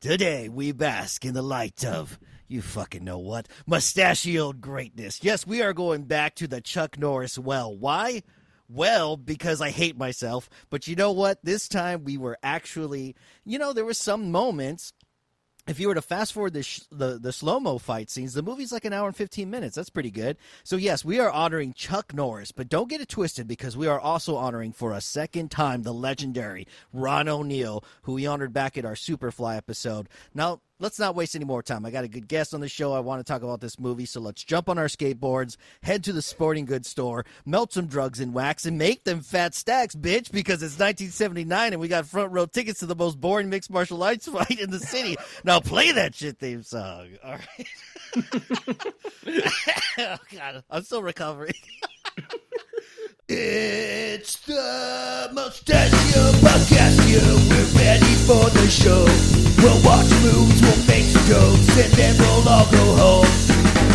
Today we bask in the light of you fucking know what mustachioed greatness. Yes, we are going back to the Chuck Norris well. Why? Well, because I hate myself. But you know what? This time we were actually, you know, there were some moments. If you were to fast forward the sh- the, the slow mo fight scenes, the movie's like an hour and fifteen minutes. That's pretty good. So yes, we are honoring Chuck Norris, but don't get it twisted because we are also honoring for a second time the legendary Ron O'Neal, who we honored back at our Superfly episode. Now let's not waste any more time. I got a good guest on the show. I want to talk about this movie, so let's jump on our skateboards, head to the sporting goods store, melt some drugs in wax, and make them fat stacks, bitch, because it's 1979 and we got front row tickets to the most boring mixed martial arts fight in the city. now play that shit theme song. All right. oh, God. I'm still recovering. It's the Mustachio Podcast. We're ready for the show. We'll watch movies, we'll make jokes, and then we'll all go home.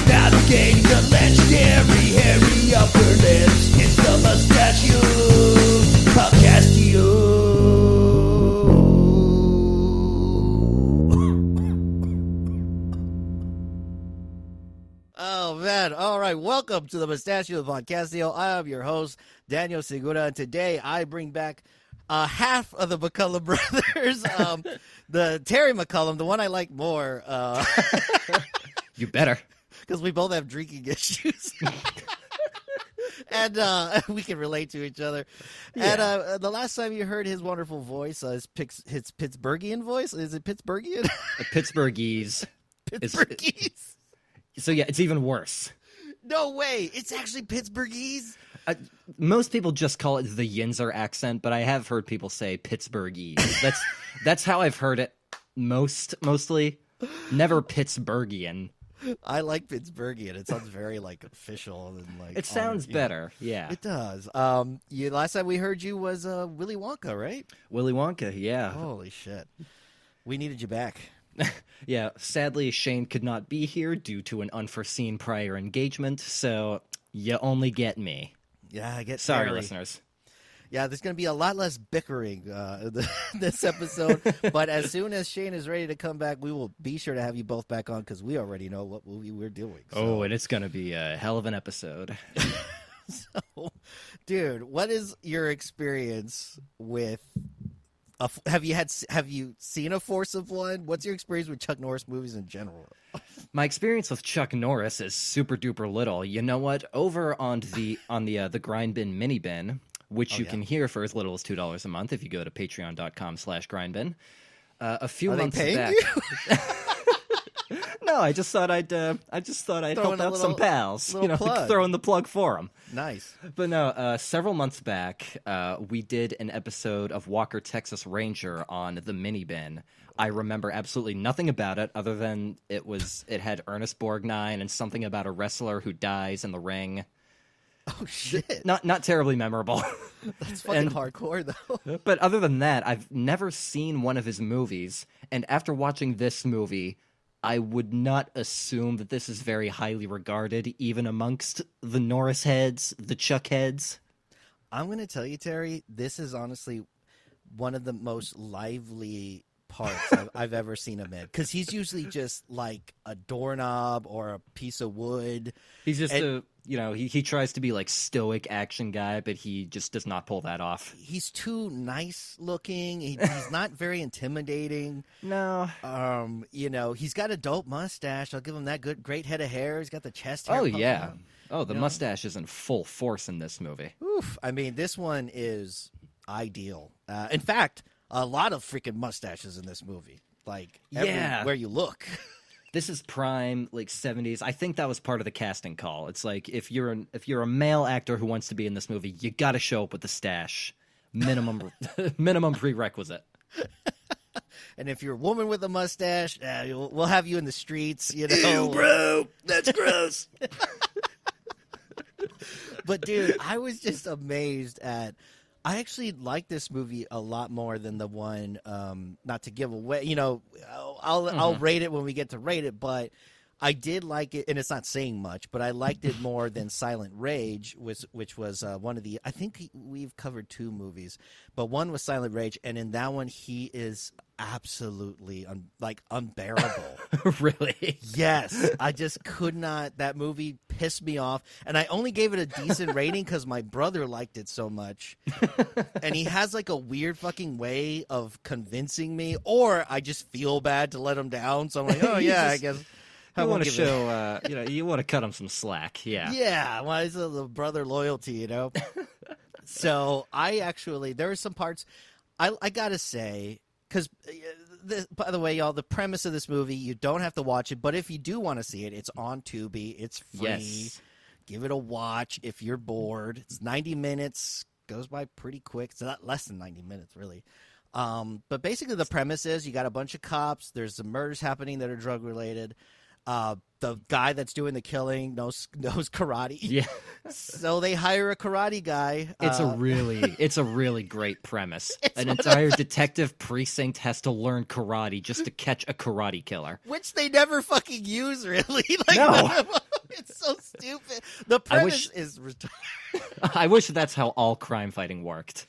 Navigating the legendary hairy upper lips. It's the Mustachio Podcastio. Man! All right, welcome to the Mustachio Podcastio. I am your host Daniel Segura, and today I bring back uh, half of the McCollum brothers. Um, the Terry McCollum, the one I like more, uh, You better. because we both have drinking issues. and uh, we can relate to each other. And uh, the last time you heard his wonderful voice, uh, his, Pix- his Pittsburghian voice, is it Pittsburghian? Pittsburghese. Pittsburghese. So yeah, it's even worse. No way! It's actually Pittsburghese. Uh, most people just call it the Yinzer accent, but I have heard people say Pittsburghese. That's that's how I've heard it most mostly. Never Pittsburghian. I like Pittsburghian. It sounds very like official and like. It sounds honored, know? better. Yeah. It does. Um, you last time we heard you was uh, Willy Wonka, right? Willy Wonka, yeah. Holy shit! We needed you back. Yeah, sadly Shane could not be here due to an unforeseen prior engagement, so you only get me. Yeah, I get Sorry, barely- listeners. Yeah, there's going to be a lot less bickering uh, this episode. but as soon as Shane is ready to come back, we will be sure to have you both back on because we already know what movie we're doing. So. Oh, and it's going to be a hell of an episode. So, dude, what is your experience with? A, have you had? Have you seen a Force of One? What's your experience with Chuck Norris movies in general? My experience with Chuck Norris is super duper little. You know what? Over on the on the uh, the grind bin mini bin, which you yeah. can hear for as little as two dollars a month if you go to patreon.com slash grindbin. Uh, a few Are months paying back. no, I just thought I'd uh, I just thought I'd Throw help in a out some little- pals. little You know, plug. throwing the plug for them. nice. But no, uh, several months back, uh, we did an episode of Walker Texas Ranger on the mini bin. I remember absolutely nothing about it other than it was it had Ernest Borgnine and something about a wrestler who dies in the ring. Oh shit! Not not terribly memorable. That's fucking and- hardcore though. but other than that, I've never seen one of his movies. And after watching this movie, I would not assume that this is very highly regarded, even amongst the Norris heads, the Chuck heads. I'm going to tell you, Terry, this is honestly one of the most lively parts I've, I've ever seen him in. Because he's usually just like a doorknob or a piece of wood. He's just And- a you know he he tries to be like stoic action guy, but he just does not pull that off. He's too nice looking. He, he's not very intimidating. No. Um, you know, he's got a dope mustache. I'll give him that good, great head of hair. He's got the chest hair. Oh yeah. out. Oh, the You know? mustache is in full force in this movie. Oof. I mean, this one is ideal. Uh, in fact, a lot of freaking mustaches in this movie. Like, Yeah. where you look. This is prime like 70s. I think that was part of the casting call. It's like if you're an if you're a male actor who wants to be in this movie, you got to show up with the stash. Minimum minimum prerequisite. And if you're a woman with a mustache, uh, we'll, we'll have you in the streets. You know, bro. That's gross. But dude, I was just amazed at. I actually like this movie a lot more than the one. Um, not to give away, you know, I'll I'll, I'll rate it when we get to rate it, but I did like it, and it's not saying much, but I liked it more than Silent Rage, which which was uh, one of the. I think we've covered two movies, but one was Silent Rage, and in that one he is absolutely un, like unbearable. really? yes, I just could not. That movie pissed me off, and I only gave it a decent rating because my brother liked it so much, and he has like a weird fucking way of convincing me, or I just feel bad to let him down. So I'm like, oh yeah, I guess. Won't want to show, uh, you know, you want to cut him some slack. Yeah. Yeah, why is it the brother loyalty, you know? so I actually there are some parts I I gotta say because by the way, y'all, the premise of this movie you don't have to watch it, but if you do want to see it, it's on Tubi. It's free. Yes. Give it a watch if you're bored. It's 90 minutes, goes by pretty quick. It's not less than 90 minutes, really. Um, but basically, the premise is you got a bunch of cops. There's some murders happening that are drug related. Uh, the guy that's doing the killing knows knows karate, Yeah. so they hire a karate guy. It's uh, a really, it's a really great premise. An entire detective precinct has to learn karate just to catch a karate killer. which they never fucking use, really. like, No. it's so stupid. The I premise wish- is. I wish that's how all crime fighting worked.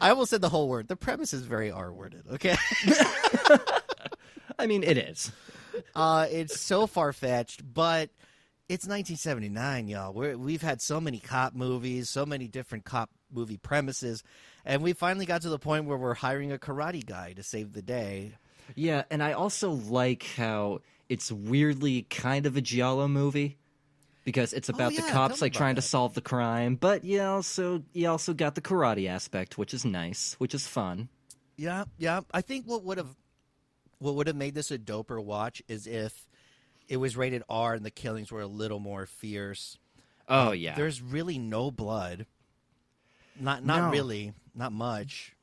I almost said the whole word. The premise is very R worded. Okay. I mean, it is. Uh, it's so far fetched, but it's 1979, y'all. We're, we've had so many cop movies, so many different cop movie premises, and we finally got to the point where we're hiring a karate guy to save the day. Yeah, and I also like how it's weirdly kind of a giallo movie because it's about Oh, yeah, the cops like trying to solve the crime, but you also you also got the karate aspect, which is nice, which is fun. Yeah, yeah. I think what would have what would have made this a doper watch is if it was rated R and the killings were a little more fierce. Oh um, yeah. There's really no blood. Not not No. really, not much.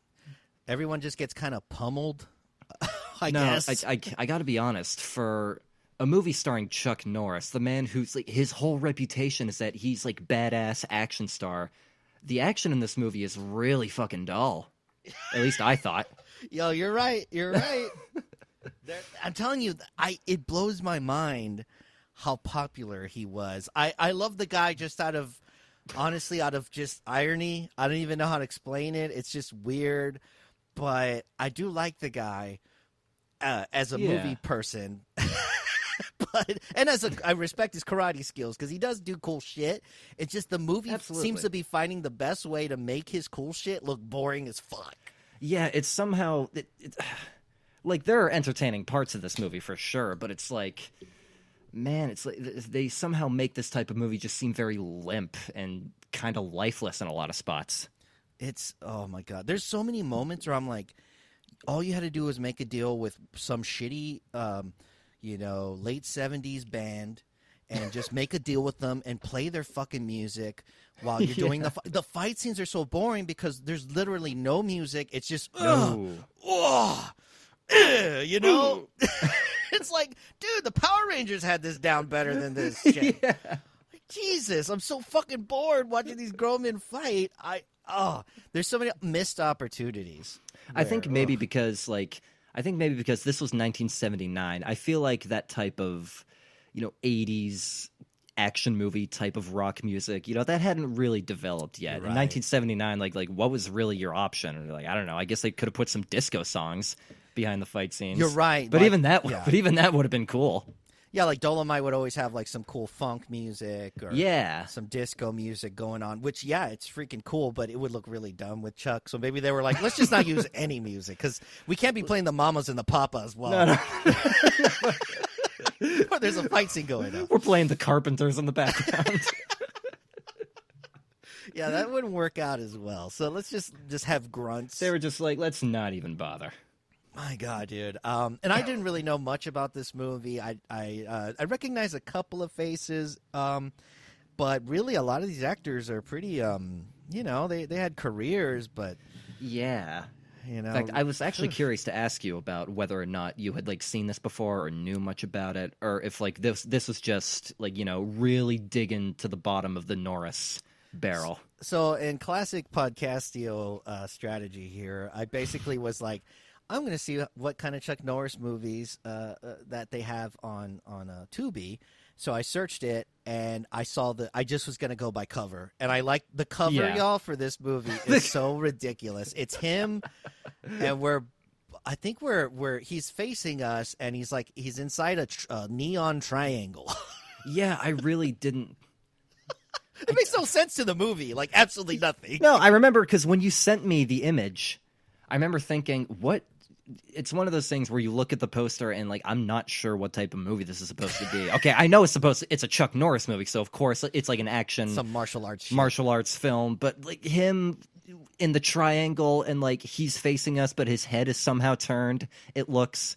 Everyone just gets kind of pummeled. I no, guess. I, I, I got to be honest. For a movie starring Chuck Norris, the man who's like his whole reputation is that he's like badass action star. The action in this movie is really fucking dull. At least I thought. Yo, you're right. You're right. There- I'm telling you, I it blows my mind how popular he was. I I love the guy just out of honestly out of just irony. I don't even know how to explain it. It's just weird, but I do like the guy uh, as a Yeah. movie person. but and as a I respect his karate skills because he does do cool shit. It's just the movie Absolutely. seems to be finding the best way to make his cool shit look boring as fuck. Yeah, it's somehow it, it, like there are entertaining parts of this movie for sure, but it's like man, it's like they somehow make this type of movie just seem very limp and kind of lifeless in a lot of spots. It's oh my god. There's so many moments where I'm like, all you had to do was make a deal with some shitty, um, you know, late '70s band, and just make a deal with them and play their fucking music while you're doing the the fight scenes are so boring because there's literally no music. It's just No. oh, eh, you know. it's like, dude, the Power Rangers had this down better than this shit. Like, Jesus, I'm so fucking bored watching these grown men fight. I oh, there's so many missed opportunities. I think maybe ugh. because like I think maybe because this was 1979. I feel like that type of you know 80s action movie type of rock music, you know, that hadn't really developed yet. In 1979, like like what was really your option? Like I don't know. I guess they could have put some disco songs behind the fight scenes. You're right, But like- even that yeah. but even that would have been cool. yeah, like Dolomite would always have like some cool funk music or Yeah. some disco music going on. Which yeah, it's freaking cool, but it would look really dumb with Chuck. So maybe they were like, let's just not use any music because we can't be playing the mamas and the papas while No, no. there's a fight scene going on. We're playing the Carpenters in the background. Yeah, that wouldn't work out as well. So let's just just have grunts. they were just like, let's not even bother. My God, dude. Um, and I didn't really know much about this movie. I I uh, I recognize a couple of faces, um, but really a lot of these actors are pretty. Um, you know, they they had careers, but Yeah. you know, In fact, I was actually curious to ask you about whether or not you had like seen this before or knew much about it, or if like this this was just like you know really digging to the bottom of the Norris barrel. so in classic podcastio uh, strategy here, I basically was like, I'm going to see what kind of Chuck Norris movies uh, uh, that they have on on uh, Tubi. So I searched it and I saw the. I just was going to go by cover, and I like the cover, Yeah. y'all, for this movie is so ridiculous. It's him, and we're. I think we're we're he's facing us, and he's like he's inside a, tr- a neon triangle. Yeah, I really didn't. it makes no sense to the movie, like absolutely nothing. No, I remember because when you sent me the image, I remember thinking, what? It's one of those things where you look at the poster and like I'm not sure what type of movie this is supposed to be. Okay, I know it's supposed to, it's a Chuck Norris movie, so of course it's like an action Some martial arts. shit. martial arts film, but like him in the triangle and like he's facing us, but his head is somehow turned. It looks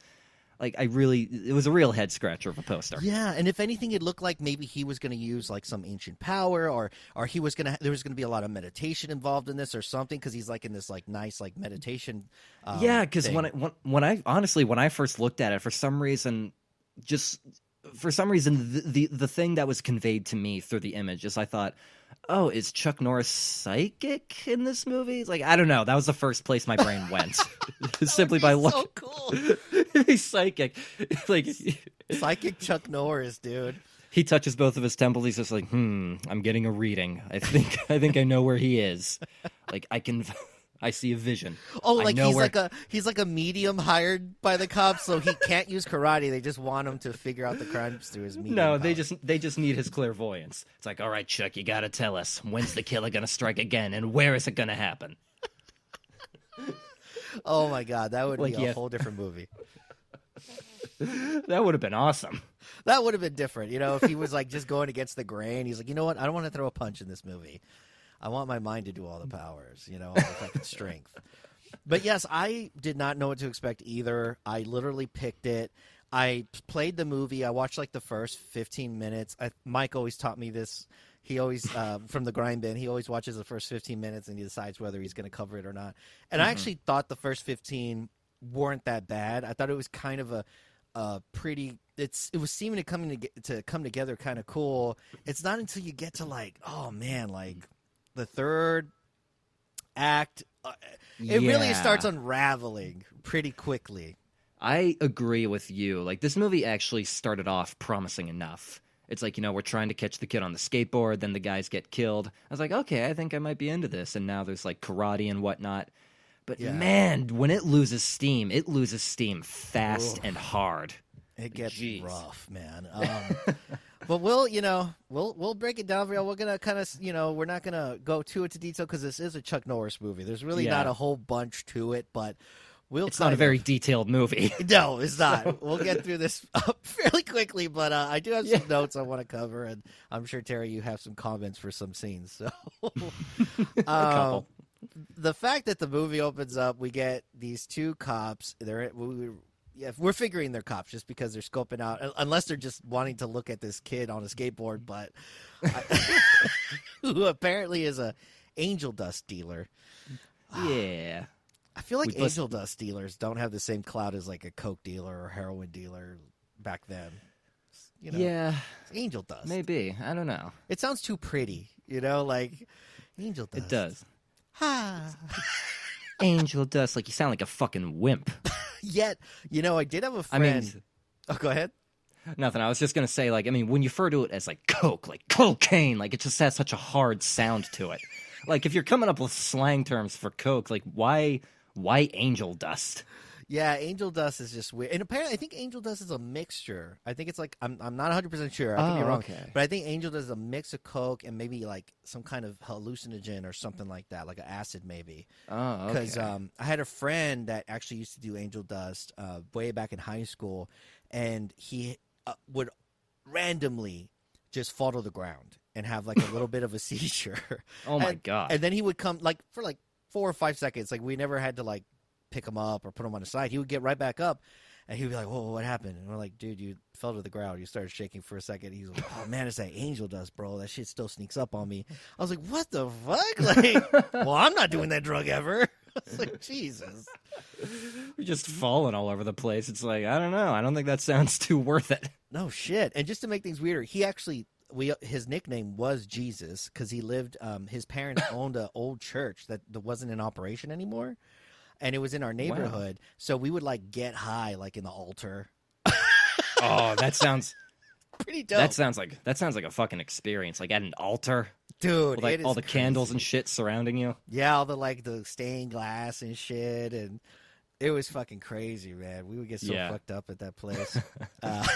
like I really it was a real head scratcher of a poster. Yeah, and if anything, it looked like maybe he was going to use like some ancient power, or or he was going to there was going to be a lot of meditation involved in this, or something, because he's like in this like nice like meditation. Um, yeah, because when I when, when I honestly when I first looked at it, for some reason, just for some reason, the, the the thing that was conveyed to me through the image is I thought, oh, is Chuck Norris psychic in this movie? It's like I don't know. That was the first place my brain went, simply by looking. so cool, he's psychic. like psychic Chuck Norris, dude. he touches both of his temples. He's just like, hmm, I'm getting a reading. I think I think I know where he is. Like I can, I see a vision. Oh, like he's where- like a he's like a medium hired by the cops, so he can't use karate. They just want him to figure out the crimes through his medium. No, they just they just need his clairvoyance. It's like, all right, Chuck, you gotta tell us when's the killer gonna strike again, and where is it gonna happen? Oh my god, that would Like, be a yeah. whole different movie. That would have been awesome. That would have been different, you know, if he was like just going against the grain. He's like, you know what? I don't want to throw a punch in this movie. I want my mind to do all the powers, you know, all the fucking strength. But yes, I did not know what to expect either. I literally picked it. I played the movie. I watched like the first 15 minutes. I, Mike always taught me this. He always, uh, from the grind bin, he always watches the first 15 minutes and he decides whether he's going to cover it or not. And I actually thought the first 15 weren't that bad. I thought it was kind of a, a pretty. It's it was seeming to coming to, to come together kind of cool. It's not until you get to like, oh man, like the third act, uh, it really starts unraveling pretty quickly. I agree with you. Like this movie actually started off promising enough. It's like, you know, we're trying to catch the kid on the skateboard, then the guys get killed. I was like, okay, I think I might be into this. And now there's like karate and whatnot. But Yeah. man, when it loses steam, it loses steam fast Oof. and hard. It gets Jeez. rough, man. Um, but we'll, you know, we'll we'll break it down for you. We're gonna kind of, you know, we're not gonna go too into detail because this is a Chuck Norris movie. There's really Yeah. not a whole bunch to it, but we'll. It's not a very detailed movie. No, it's not. We'll get through this fairly quickly, but uh, I do have some Yeah. notes I want to cover, and I'm sure Terry, you have some comments for some scenes. So, a couple. Um, the fact that the movie opens up, we get these two cops. They're we- yeah, we're figuring they're cops just because they're scoping out, unless they're just wanting to look at this kid on a skateboard, but I, who apparently is a angel dust dealer. Ah. yeah. I feel like We angel dust dealers don't have the same clout as like a coke dealer or heroin dealer back then. You know, yeah, angel dust. maybe. I don't know. It sounds too pretty, you know, like angel dust. It does. Ha. Angel dust. Like you sound like a fucking wimp. Yet, you know, I did have a I friend. mean, oh, go ahead. Nothing. I was just gonna say, like, I mean, when you refer to it as like coke, like cocaine, like it just has such a hard sound to it. like, if you're coming up with slang terms for coke, like, why, why angel dust? Yeah, angel dust is just weird, and apparently, I think angel dust is a mixture. I think it's like I'm I'm not 100 percent sure. I could be Oh, wrong, okay. but I think angel dust is a mix of coke and maybe like some kind of hallucinogen or something like that, like an acid maybe. Oh, okay. because um, I had a friend that actually used to do angel dust uh, way back in high school, and he uh, would randomly just fall to the ground and have like a little bit of a seizure. oh my and, god. And then he would come like for like four or five seconds. Like we never had to like pick him up or put him on the side. He would get right back up. And he'd be like, "Whoa, what happened?" And we're like, "Dude, you fell to the ground. You started shaking for a second. He's like, "Oh man, it's that angel dust, bro. That shit still sneaks up on me." I was like, "What the fuck?" Like, well, I'm not doing that drug ever. I was like, Jesus. You're just falling all over the place. It's like I don't know. I don't think that sounds too worth it. No shit. And just to make things weirder, he actually we his nickname was Jesus because he lived. Um, his parents owned an old church that, that wasn't in operation anymore. And it was in our neighborhood. So we would like get high, like in the altar. Oh, that sounds Pretty dope, that sounds like that sounds like a fucking experience. Like at an altar, dude. with like it is all the candles and shit surrounding you. Yeah, all the like the stained glass and shit, and it was fucking crazy, man. We would get so Yeah. fucked up at that place. uh,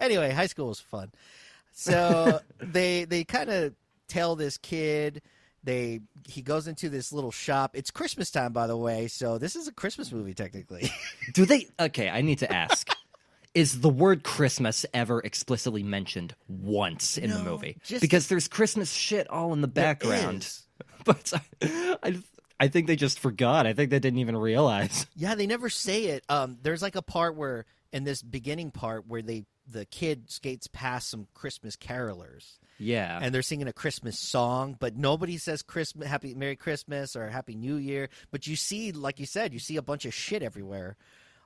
anyway, high school was fun. So they they kind of tell this kid they he goes into this little shop. It's Christmas time, by the way, so this is a Christmas movie technically. Do they? Okay, I need to ask. Is the word Christmas ever explicitly mentioned once in the No, movie? just- because there's Christmas shit all in the background. But I, I, I think they just forgot. I think they didn't even realize. Yeah, they never say it. Um, there's like a part where in this beginning part where they the kid skates past some Christmas carolers. Yeah. and they're singing a Christmas song, but nobody says Christmas, Happy Merry Christmas or Happy New Year. But you see, like you said, you see a bunch of shit everywhere,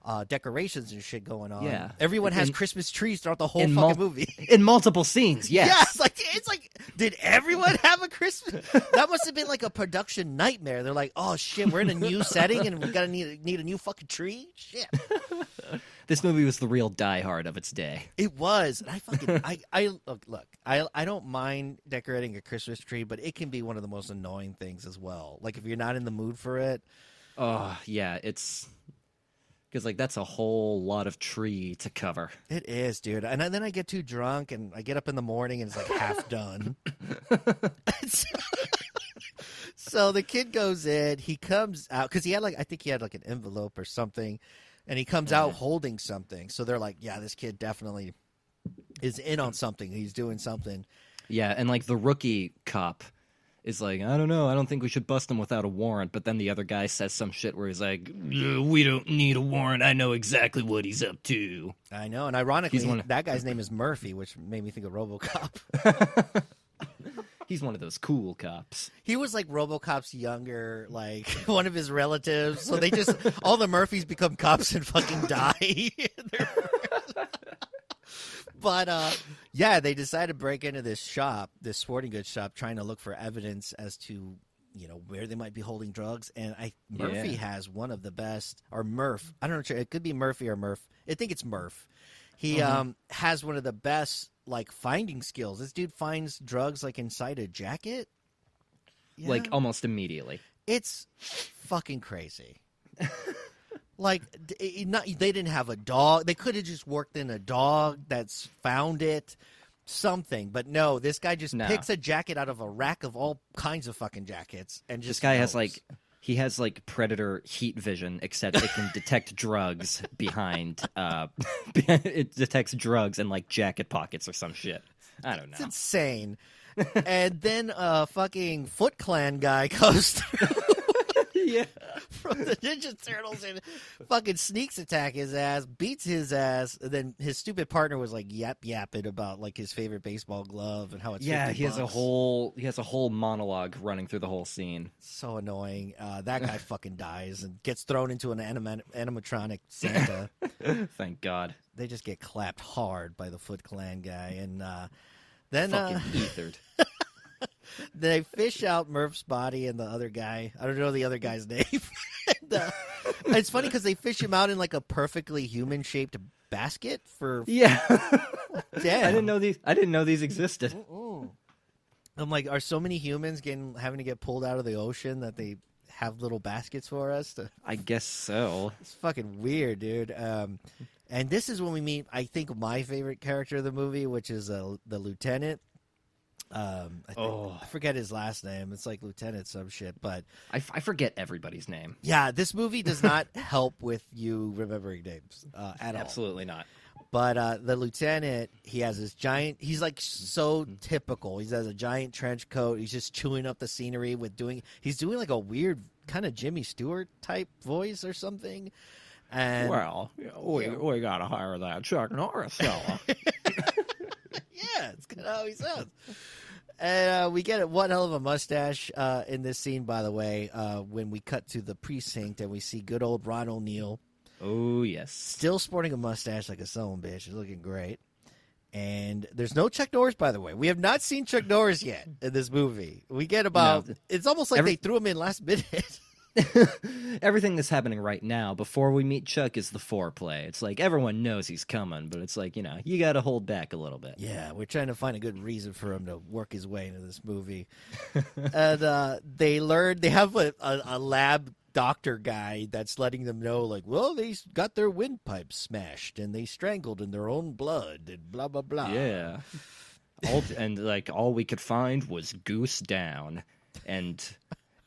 uh, decorations and shit going on. Yeah. everyone has In- Christmas trees throughout the whole fucking mul- movie. in multiple scenes, yes. Yeah, it's like it's like, did everyone have a Christmas? That must have been like a production nightmare. They're like, oh shit, we're in a new setting and we gotta need need a new fucking tree. Shit, This movie was the real Die Hard of its day. it was. And I fucking I I look look. I I don't mind decorating a Christmas tree, but it can be one of the most annoying things as well. Like if you're not in the mood for it, Oh, yeah, it's because like that's a whole lot of tree to cover. it is, dude. And then I get too drunk and I get up in the morning and it's like half done. so the kid goes in, he comes out because he had like I think he had like an envelope or something, and he comes out holding something. So they're like, yeah, this kid definitely is in on something. He's doing something. Yeah, and like the rookie cop is like, I don't know, I don't think we should bust him without a warrant. But then the other guy says some shit where he's like, "Uh, we don't need a warrant. I know exactly what he's up to. I know, and ironically, He's one- that guy's name is Murphy, which made me think of RoboCop. He's one of those cool cops. He was like RoboCop's younger, like one of his relatives. So they just all the Murphys become cops and fucking die. but uh, yeah, they decided to break into this shop, this sporting goods shop, trying to look for evidence as to you know where they might be holding drugs. And I Murphy Yeah. has one of the best, or Murph. I don't know. It could be Murphy or Murph. I think it's Murph. He Mhm. um has one of the best like finding skills. This dude finds drugs like inside a jacket. Like almost immediately. it's fucking crazy. like not, they didn't have a dog. They could have just worked in a dog that's found it, something. But no, this guy just No. picks a jacket out of a rack of all kinds of fucking jackets and This just guy has like he has like predator heat vision, except it can detect drugs behind. Uh, it detects drugs and like jacket pockets or some shit. I don't know. it's insane. and then a fucking Foot Clan guy comes through yeah. from the Ninja Turtles and fucking sneaks attack his ass, beats his ass, and then his stupid partner was like yap yapping about like his favorite baseball glove and how it's Yeah, 50 he has a whole he has a whole monologue running through the whole scene. so annoying. Uh, that guy fucking dies and gets thrown into an anima- animatronic Santa. Thank God. they just get clapped hard by the Foot Clan guy, and uh, then Fucking uh, ethered. They fish out Murph's body and the other guy. I don't know the other guy's name. and, uh, it's funny because they fish him out in like a perfectly human shaped basket for Yeah. Damn. I didn't know these I didn't know these existed. I'm like, are so many humans getting having to get pulled out of the ocean that they have little baskets for us? To, I guess so. it's fucking weird, dude. Um, and this is when we meet, I think, my favorite character of the movie, which is uh, the lieutenant. Um, I, think, Oh. I forget his last name. It's like lieutenant some shit, but I, f- I forget everybody's name. yeah, this movie does not help with you remembering names uh, at all. Absolutely not. But uh, the lieutenant, he has this giant. He's like so typical. He has a giant trench coat. He's just chewing up the scenery with doing. He's doing like a weird kind of Jimmy Stewart type voice or something. And well, we we gotta hire that Chuck Norris fella. yeah, it's kind of how he sounds. And uh, we get. One hell of a mustache uh, in this scene, by the way. Uh, when we cut to the precinct and we see good old Ron O'Neal oh yes. still sporting a mustache like a son bitch. He's looking great. And there's no Chuck Norris, by the way. We have not seen Chuck Norris yet in this movie. We get about. No. It's almost like Every- they threw him in last minute. everything that's happening right now before we meet Chuck is the foreplay. It's like everyone knows he's coming, but it's like you know you got to hold back a little bit. Yeah, we're trying to find a good reason for him to work his way into this movie. and uh, they learn they have a, a, a lab doctor guy that's letting them know, like, well, they got their windpipes smashed and they strangled in their own blood and blah blah blah. Yeah. All, and like all we could find was goose down, and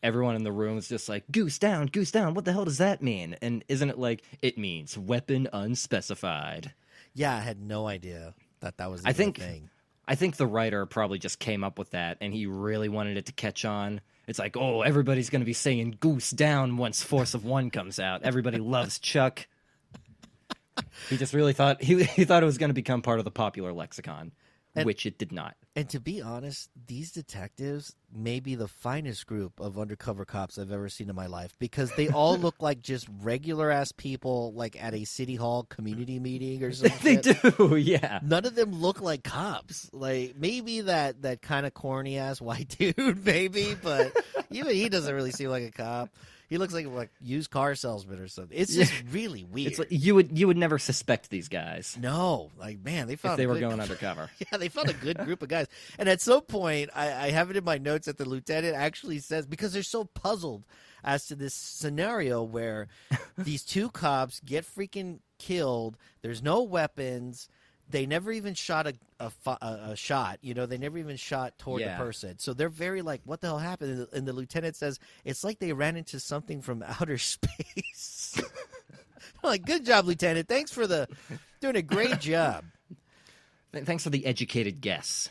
everyone in the room is just like goose down, goose down. What the hell does that mean? And isn't it like it means weapon unspecified? Yeah, I had no idea that that was. I think- thing. I think the writer probably just came up with that, and he really wanted it to catch on. It's like, oh, everybody's going to be saying "goose down" once Force of One comes out. Everybody loves Chuck. He just really thought he he thought it was going to become part of the popular lexicon, And- which it did not. And to be honest, these detectives may be the finest group of undercover cops I've ever seen in my life because they all look like just regular ass people, like at a city hall community meeting or something. they do, yeah. None of them look like cops. Like maybe that that kind of corny ass white dude, maybe, but even he doesn't really seem like a cop. He looks like like used car salesman or something. It's just really weird. It's like you would you would never suspect these guys no, like man, they found if they a were good going undercover. Yeah, they found a good group of guys. And at some point, I, I have it in my notes that the lieutenant actually says because they're so puzzled as to this scenario where these two cops get freaking killed. There's no weapons. They never even shot a, a, a, a shot. You know, they never even shot toward Yeah. the person. So they're very like, what the hell happened? And the, and the lieutenant says it's like they ran into something from outer space. I'm like, good job, lieutenant. Thanks for the doing a great job. Thanks for the educated guess.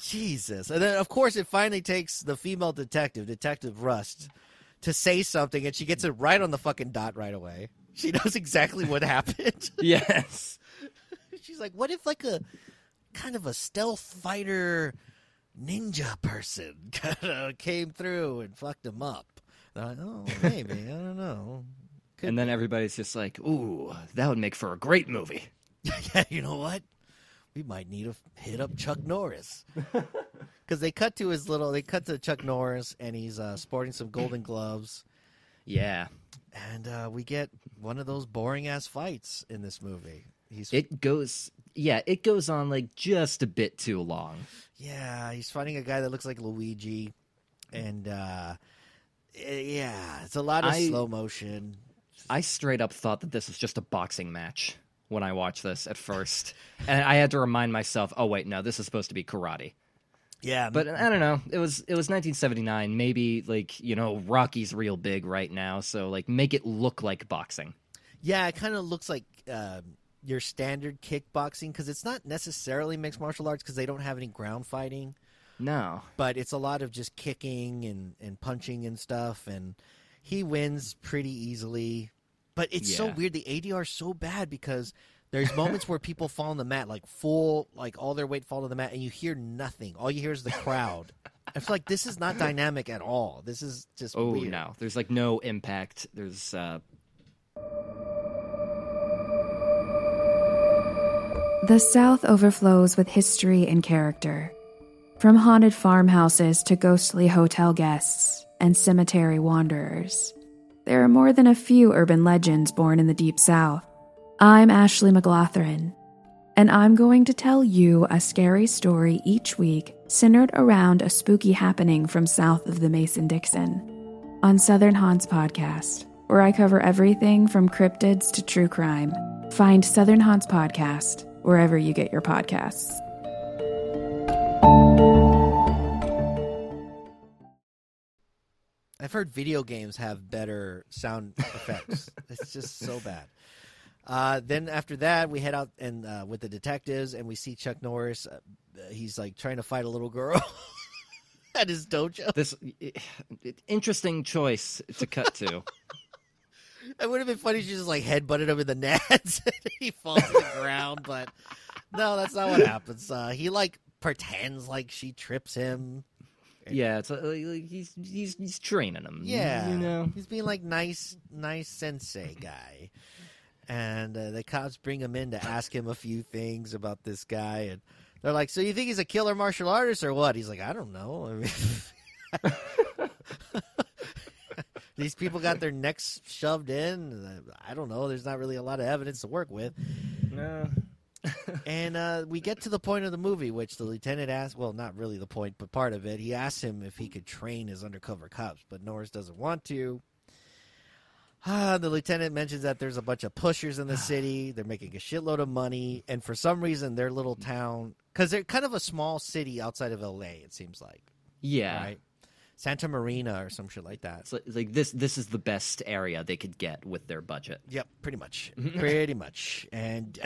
Jesus. And then, of course, it finally takes the female detective, Detective Rust, to say something, and she gets it right on the fucking dot right away. She knows exactly what happened. Yes. She's like, what if, like, a kind of a stealth fighter ninja person kind of came through and fucked him up? They're like, oh, maybe. I don't know. Could And then everybody's just like, "Ooh, that would make for a great movie." yeah, you know what? We might need to hit up Chuck Norris because they cut to his little. They cut to Chuck Norris, and he's uh, sporting some golden gloves, Yeah. and uh, we get one of those boring ass fights in this movie. He's It goes yeah, it goes on like just a bit too long. yeah, he's fighting a guy that looks like Luigi, and uh, eh, yeah, it's a lot of I- slow motion. I straight up thought that this was just a boxing match when I watched this at first. and I had to remind myself, "Oh wait, no, this is supposed to be karate." Yeah, But I don't know. It was it was 1979. Maybe like, you know, Rocky's real big right now, so like make it look like boxing. Yeah, it kind of looks like um your standard kickboxing because it's not necessarily mixed martial arts because they don't have any ground fighting, No. but it's a lot of just kicking and, and punching and stuff. And he wins pretty easily. But it's so weird. The ADR is so bad because there's moments where people fall on the mat, like full, like all their weight fall to the mat, and you hear nothing. All you hear is the crowd. I feel like this is not dynamic at all. This is just Oh weird. no. There's like no impact. There's uh The South overflows with history and character. From haunted farmhouses to ghostly hotel guests and cemetery wanderers, there are more than a few urban legends born in the Deep South. I'm Ashley McLaughlin, and I'm going to tell you a scary story each week centered around a spooky happening from south of the Mason Dixon on Southern Haunts Podcast, where I cover everything from cryptids to true crime. Find Southern Haunts Podcast wherever you get your podcasts. I've heard video games have better sound effects. it's just so bad. Uh, then after that, we head out and uh, with the detectives, and we see Chuck Norris. Uh, he's like trying to fight a little girl at his dojo. this interesting choice to cut to. It would have been funny if she just like headbutted him in the nuts and he falls to the ground, but no, that's not what happens. Uh, he like pretends like she trips him. yeah, it's like, like he's he's he's training him. Yeah, You know. he's being like nice, nice sensei guy. And uh, the cops bring him in to ask him a few things about this guy, and they're like, "So you think he's a killer martial artist or what?" He's like, "I don't know." I mean, These people got their necks shoved in. I don't know. There's not really a lot of evidence to work with. No. And uh, we get to the point of the movie, which the lieutenant asks. Well, not really the point, but part of it. He asks him if he could train his undercover cops, but Norris doesn't want to. Ah, the lieutenant mentions that there's a bunch of pushers in the city. They're making a shitload of money, and for some reason, their little town, because they're kind of a small city outside of L.A. It seems like, Yeah. right? Santa Marina or some shit like that. It's like, it's like this this is the best area they could get with their budget. Yep, pretty much, pretty much. And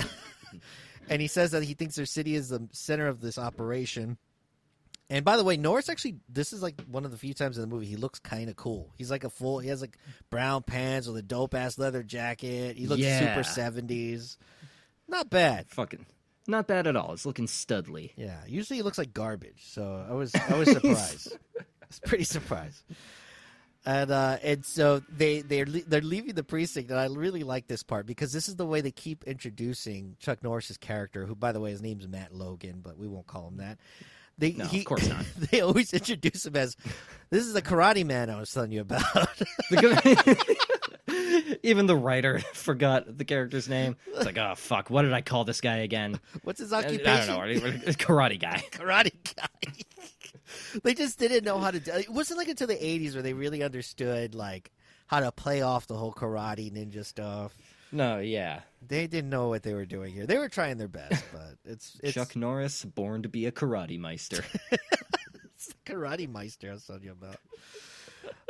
and he says that he thinks their city is the center of this operation. And by the way, Norris actually, this is like one of the few times in the movie he looks kind of cool. He's like a full, he has like brown pants with a dope ass leather jacket. He looks Yeah. super seventies. Not bad. Fucking not bad at all. It's looking studly. Yeah, usually he looks like garbage. So I was I was surprised. I was pretty surprised. And uh, and so they they're le- they're leaving the precinct, and I really like this part because this is the way they keep introducing Chuck Norris's character, who by the way his name's Matt Logan, but we won't call him that. They, No, of course not. They always introduce him as this is the Karate Man I was telling you about. Even the writer forgot the character's name. It's like, oh fuck, what did I call this guy again? What's his occupation? I don't know. Karate guy. karate guy. they just didn't know how to do it. wasn't like until the 80s where they really understood like how to play off the whole karate ninja stuff. No, yeah. They didn't know what they were doing here. They were trying their best, but it's it's Chuck Norris, born to be a karate meister. it's the karate meister I was telling you about.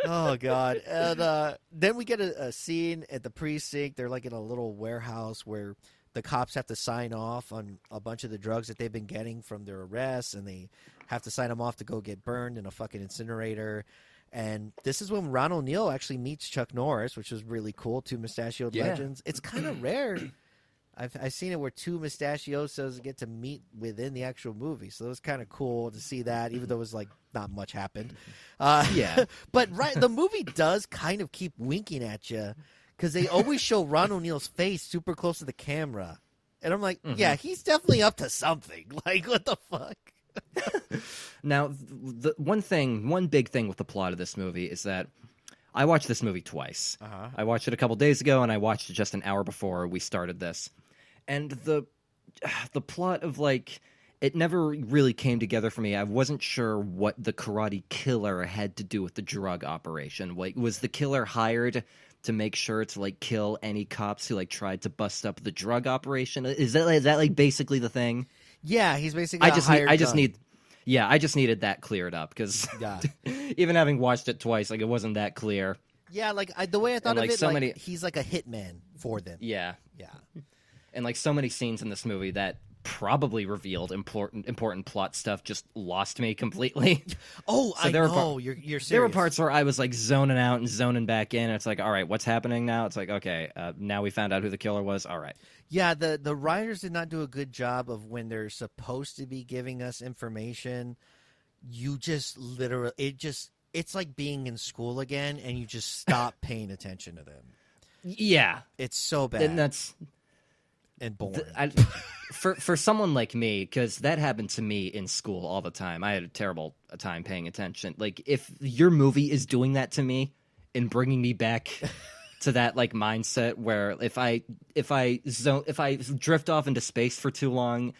oh god! And uh, then we get a, a scene at the precinct. They're like in a little warehouse where the cops have to sign off on a bunch of the drugs that they've been getting from their arrests, and they have to sign him off to go get burned in a fucking incinerator. And this is when Ron O'Neal actually meets Chuck Norris, which was really cool. Two mustachioed Yeah. legends. It's kind of rare. I've I've seen it where two mustachiosos get to meet within the actual movie, so it was kind of cool to see that, even though it was like not much happened. Uh, Yeah. but right, the movie does kind of keep winking at you because they always show Ron O'Neal's face super close to the camera, and I'm like, Mm-hmm. yeah, he's definitely up to something. Like, what the fuck? Now, the one thing, one big thing with the plot of this movie is that I watched this movie twice. Uh-huh. I watched it a couple days ago, and I watched it just an hour before we started this. And the the plot of like it never really came together for me. I wasn't sure what the karate killer had to do with the drug operation. Like, was the killer hired to make sure to like kill any cops who like tried to bust up the drug operation? Is that is that like basically the thing? Yeah, he's basically. I a just need, I just gun. need yeah, I just needed that cleared up because Yeah. even having watched it twice, like it wasn't that clear. Yeah, like I, the way I thought And, of like, it, so like, many- he's like a hitman for them. Yeah, Yeah. and like so many scenes in this movie that probably revealed important important plot stuff just lost me completely. Oh, So I there know. par- you're you're serious. there were parts where I was like zoning out and zoning back in. It's like, all right, what's happening now? It's like, okay, uh, now we found out who the killer was. All right, Yeah, the the writers did not do a good job of when they're supposed to be giving us information. You just literally, it just, it's like being in school again, and you just stop paying attention to them. yeah, It's so bad and that's and boring. I, for for someone like me, because that happened to me in school all the time. I had a terrible uh, time paying attention. Like if your movie is doing that to me and bringing me back to that like mindset where if I if I zone if I drift off into space for too long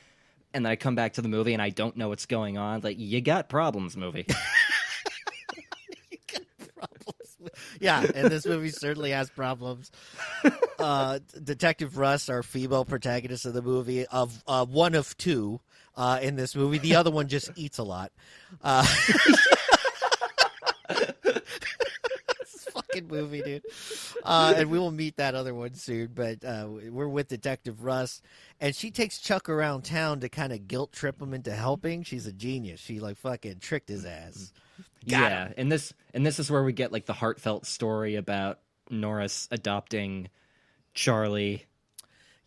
and then I come back to the movie and I don't know what's going on, like you got problems, movie. problems. Yeah, and this movie certainly has problems. Uh, Detective Rust, our female protagonist of the movie, of uh, one of two uh, in this movie. The other one just eats a lot. Uh, this fucking movie, dude. Uh, and we will meet that other one soon. But uh, we're with Detective Rust, and she takes Chuck around town to kind of guilt trip him into helping. She's a genius. She like fucking tricked his ass. Got yeah, and this and this is where we get like the heartfelt story about Norris adopting Charlie.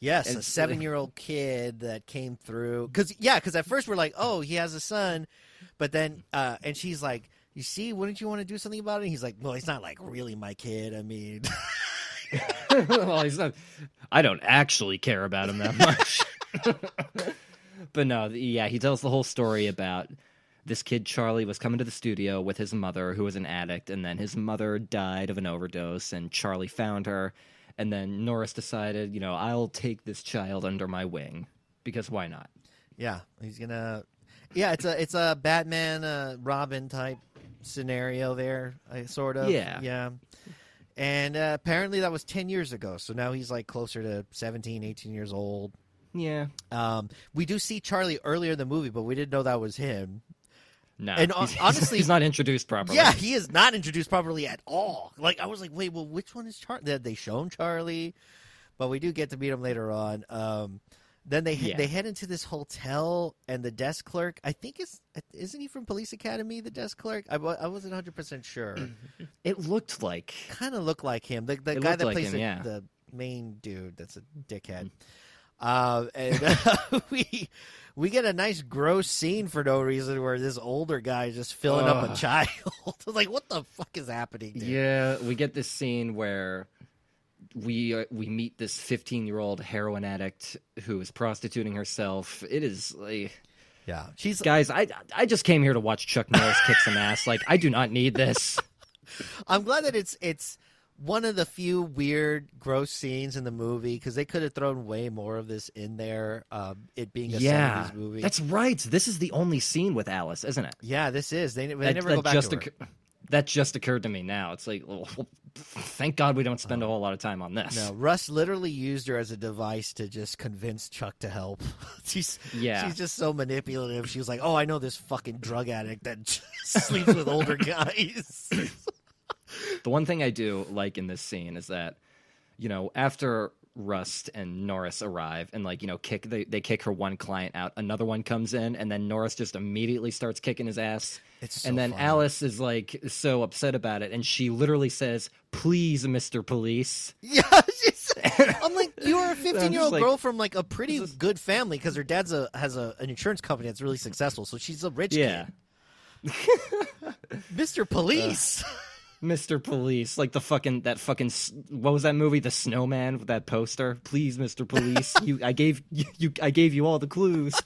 Yes, a seven-year-old kid that came through. Because yeah, because at first we're like, oh, he has a son, but then uh, and she's like, you see, wouldn't you want to do something about it? And he's like, well, he's not like really my kid. I mean, well, he's not. I don't actually care about him that much. but no, yeah, he tells the whole story about this kid Charlie was coming to the studio with his mother, who was an addict, and then his mother died of an overdose, and Charlie found her, and then Norris decided, you know, I'll take this child under my wing because why not? Yeah, he's gonna. Yeah, it's a it's a Batman uh, Robin type scenario there, uh, sort of. Yeah. yeah. And uh, apparently that was ten years ago, so now he's like closer to 17, 18 years old. Yeah, Um, we do see Charlie earlier in the movie, but we didn't know that was him. No. And, he's- honestly- he's not introduced properly. Yeah, he is not introduced properly at all. Like I was like, wait, well, which one is Charlie? They, they shown Charlie, but we do get to meet him later on. Um, then they Yeah. they head into this hotel, and the desk clerk, I think is isn't he from Police Academy? The desk clerk, I, I wasn't hundred percent sure. it looked like kind of looked like him. The the guy that like plays him, the, yeah. the main dude that's a dickhead. Uh, and uh, we we get a nice gross scene for no reason where this older guy is just filling up a child. like, what the fuck is happening? Dude? Yeah, we get this scene where we uh, we meet this 15 year old heroin addict who is prostituting herself. It is like, yeah. She's guys, I I just came here to watch Chuck Norris kick some ass. Like, I do not need this. I'm glad that it's it's one of the few weird, gross scenes in the movie because they could have thrown way more of this in there. Um, it being a yeah, 70s movie. that's right. This is the only scene with Alice, isn't it? yeah, this is. They, they That- never that go back just to her. occur- that just occurred to me now. It's like, well, thank God we don't spend a whole lot of time on this. No, Rust literally used her as a device to just convince Chuck to help. she's Yeah. she's just so manipulative. She was like, "Oh, I know this fucking drug addict that sleeps with older guys." The one thing I do like in this scene is that, you know, after Rust and Norris arrive and like, you know, kick they, they kick her one client out, another one comes in, and then Norris just immediately starts kicking his ass. It's so and then funny. Alice is like so upset about it, and she literally says, Please, Mr. Police. yeah, I'm like, you're a 15 year old like- girl from like a pretty good family because her dad's a has a, an insurance company that's really successful, so she's a rich Yeah. kid. Mr. Police. Mr. Police, like the fucking that fucking what was that movie, The Snowman, with that poster? Please, Mr. Police, you, I gave you, you, I gave you all the clues.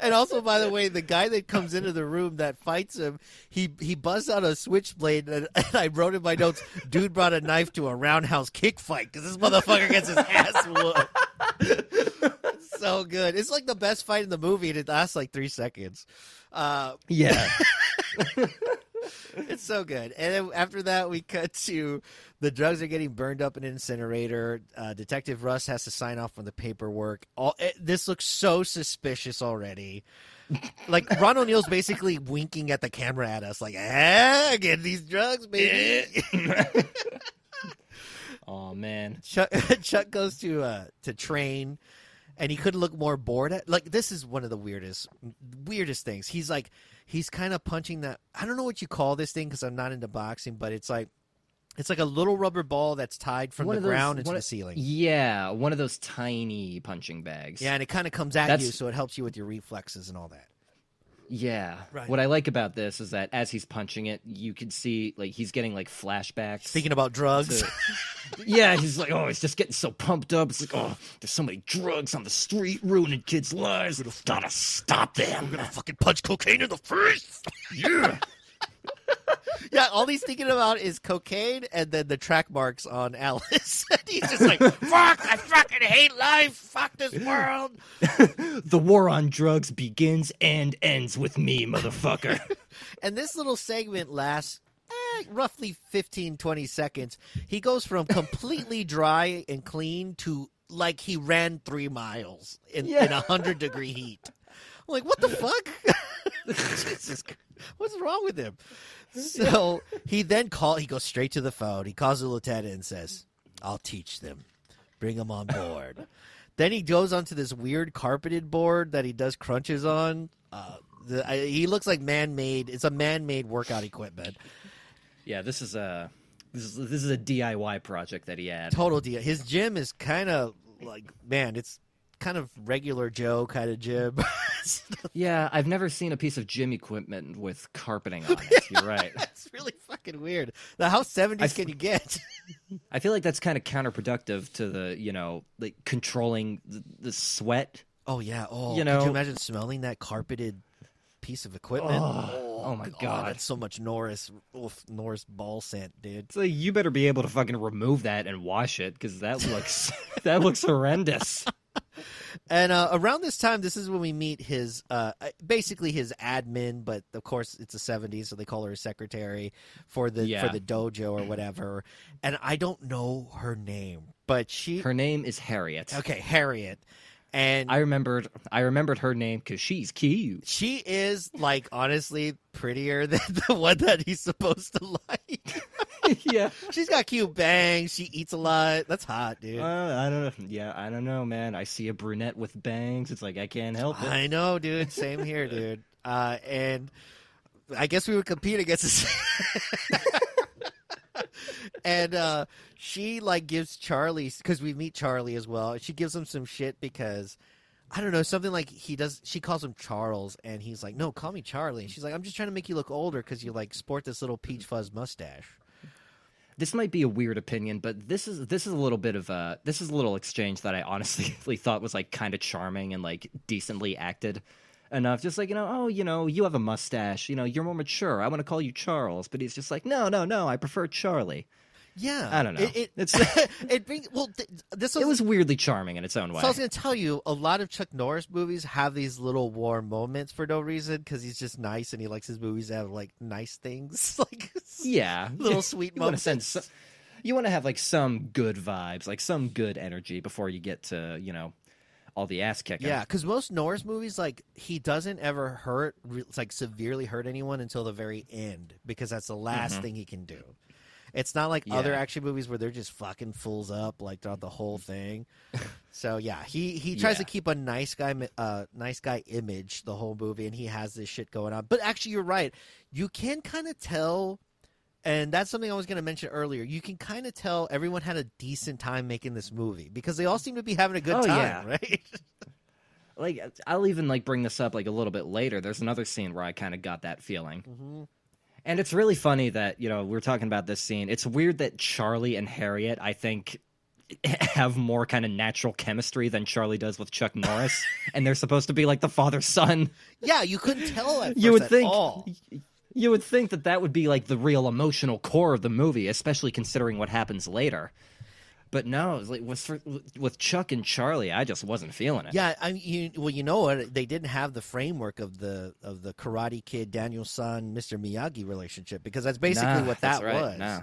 And also, by the way, the guy that comes into the room that fights him, he he busts out a switchblade, and, and I wrote in my notes, "Dude brought a knife to a roundhouse kick fight because this motherfucker gets his ass whooped." so good. It's like the best fight in the movie, and it lasts like three seconds. Uh, Yeah, it's so good. And then after that, we cut to the drugs are getting burned up in an incinerator. Uh, Detective Rust has to sign off on the paperwork. All it, this looks so suspicious already. Like Ron O'Neal's basically winking at the camera at us, like, "Ah, get these drugs, baby." oh man. Chuck, Chuck goes to uh, to train, and he couldn't look more bored. At, like this is one of the weirdest weirdest things. He's like he's kind of punching that. I don't know what you call this thing because I'm not into boxing, but it's like it's like a little rubber ball that's tied from One the those- ground into the ceiling. Yeah, one of those tiny punching bags. Yeah, and it kind of comes at That's- you, so it helps you with your reflexes and all that. Yeah. Right. What I like about this is that as he's punching it, you can see like he's getting like flashbacks. Thinking about drugs. to- yeah, he's like, oh, he's just getting so pumped up. It's like, oh, there's so many drugs on the street ruining kids' lives. We Gotta stop them. We're gonna fucking punch cocaine in the face. Yeah. yeah, all he's thinking about is cocaine and then the track marks on Alice. and he's just like, fuck, I fucking hate life. Fuck this world. The war on drugs begins and ends with me, motherfucker. And this little segment lasts eh, roughly 15, 20 seconds. He goes from completely dry and clean to like he ran three miles in, Yeah. in a 100 degree heat. I'm like, what the fuck? Jesus, what's wrong with him? So he then call. He goes straight to the phone. He calls the lieutenant and says, "I'll teach them. Bring them on board." then he goes onto this weird carpeted board that he does crunches on. Uh, the, I, he looks like man-made. It's a man-made workout equipment. yeah, this is a this is this is a DIY project that he had. Total deal. His gym is kind of like man. It's kind of regular Joe kind of gym. Yeah, I've never seen a piece of gym equipment with carpeting on it. You're right. That's really fucking weird. Now, how seventies I- can you get? I feel like that's kind of counterproductive to the, you know, like controlling the, the sweat. Oh yeah. Oh, You could know- you imagine smelling that carpeted piece of equipment. Oh, oh my God. that's so much Norris oof, Norris ball scent, dude. So you better be able to fucking remove that and wash it because that looks that looks horrendous. And uh, around this time, this is when we meet his, uh, basically his admin, but of course it's the '70s, so they call her a secretary for the Yeah. for the dojo or whatever. And I don't know her name, but she, Her name is Harriet. okay, Harriet, and I remembered I remembered her name because she's cute. she is like honestly prettier than the one that he's supposed to like. yeah. She's got cute bangs. She eats a lot. That's hot, dude. Uh, I don't know. Yeah, I don't know, man. I see a brunette with bangs. It's like I can't help it. I know, dude. Same here, dude. Uh, and I guess we would compete against. and uh, she like gives Charlie because we meet Charlie as well. She gives him some shit because I don't know something like he does. She calls him Charles, and he's like, "No, call me Charlie." And she's like, "I'm just trying to make you look older because you like sport this little peach fuzz mustache." This might be a weird opinion, but this is this is a little bit of a this is a little exchange that I honestly thought was like kind of charming and like decently acted enough. Just like you know, oh, you know, you have a mustache. You know, you're more mature. I want to call you Charles, but he's just like, no, no, no. I prefer Charlie. Yeah, I don't know. It, it, It's- it brings well. Th- this was It was weirdly charming in its own way. So I was going to tell you, a lot of Chuck Norris movies have these little warm moments for no reason because he's just nice and he likes his movies to have like nice things, like yeah, little sweet you want moments. So, you want to have like some good vibes, like some good energy before you get to you know all the ass kicking. Yeah, because most Norris movies, like he doesn't ever hurt, re- like severely hurt anyone until the very end because that's the last mm-hmm. thing he can do. It's not like other action movies where they're just fucking fools up like throughout the whole thing. so yeah, he he tries to keep a nice guy, uh, nice guy image the whole movie, and he has this shit going on. But actually, you're right. You can kind of tell. And that's something I was going to mention earlier. You can kind of tell everyone had a decent time making this movie because they all seem to be having a good Oh, time, yeah. right? like I'll even like bring this up like a little bit later. There's another scene where I kind of got that feeling. Mm-hmm. And it's really funny that, you know, we're talking about this scene. It's weird that Charlie and Harriet, I think, have more kind of natural chemistry than Charlie does with Chuck Norris. and they're supposed to be like the father son. Yeah, you couldn't tell at You would think- all. You would think that that would be like the real emotional core of the movie, especially considering what happens later. But no, it's like with with Chuck and Charlie, I just wasn't feeling it. Yeah, I you, well, you know what? They didn't have the framework of the of the Karate Kid, Daniel San, Mr. Miyagi relationship because that's basically Nah, what that right, was. nah.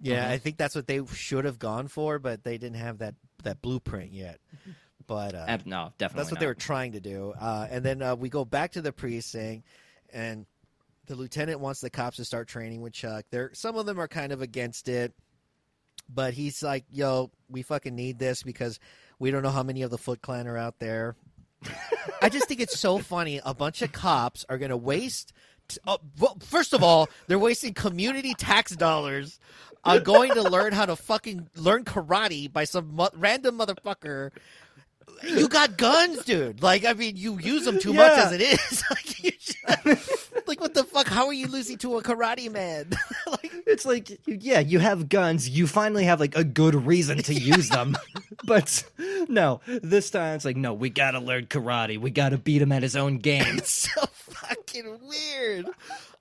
Yeah, Mhm. I think that's what they should have gone for, but they didn't have that that blueprint yet. But uh, Ab- no, definitely. that's what they were trying to do. Uh, and then uh, we go back to the precinct, and the lieutenant wants the cops to start training with Chuck. There, some of them are kind of against it, but he's like, "Yo, we fucking need this because we don't know how many of the Foot Clan are out there." I just think it's so funny. A bunch of cops are going to waste. T- uh, well, first of all, they're wasting community tax dollars on going to learn how to fucking learn karate by some mo- random motherfucker. You got guns, dude. Like, I mean, you use them too much as it is. like, like, what the fuck? How are you losing to a karate man? like, It's like, yeah, you have guns. You finally have like a good reason to use them. but no, this time it's like, no, we gotta learn karate. We gotta beat him at his own game. it's so fucking weird.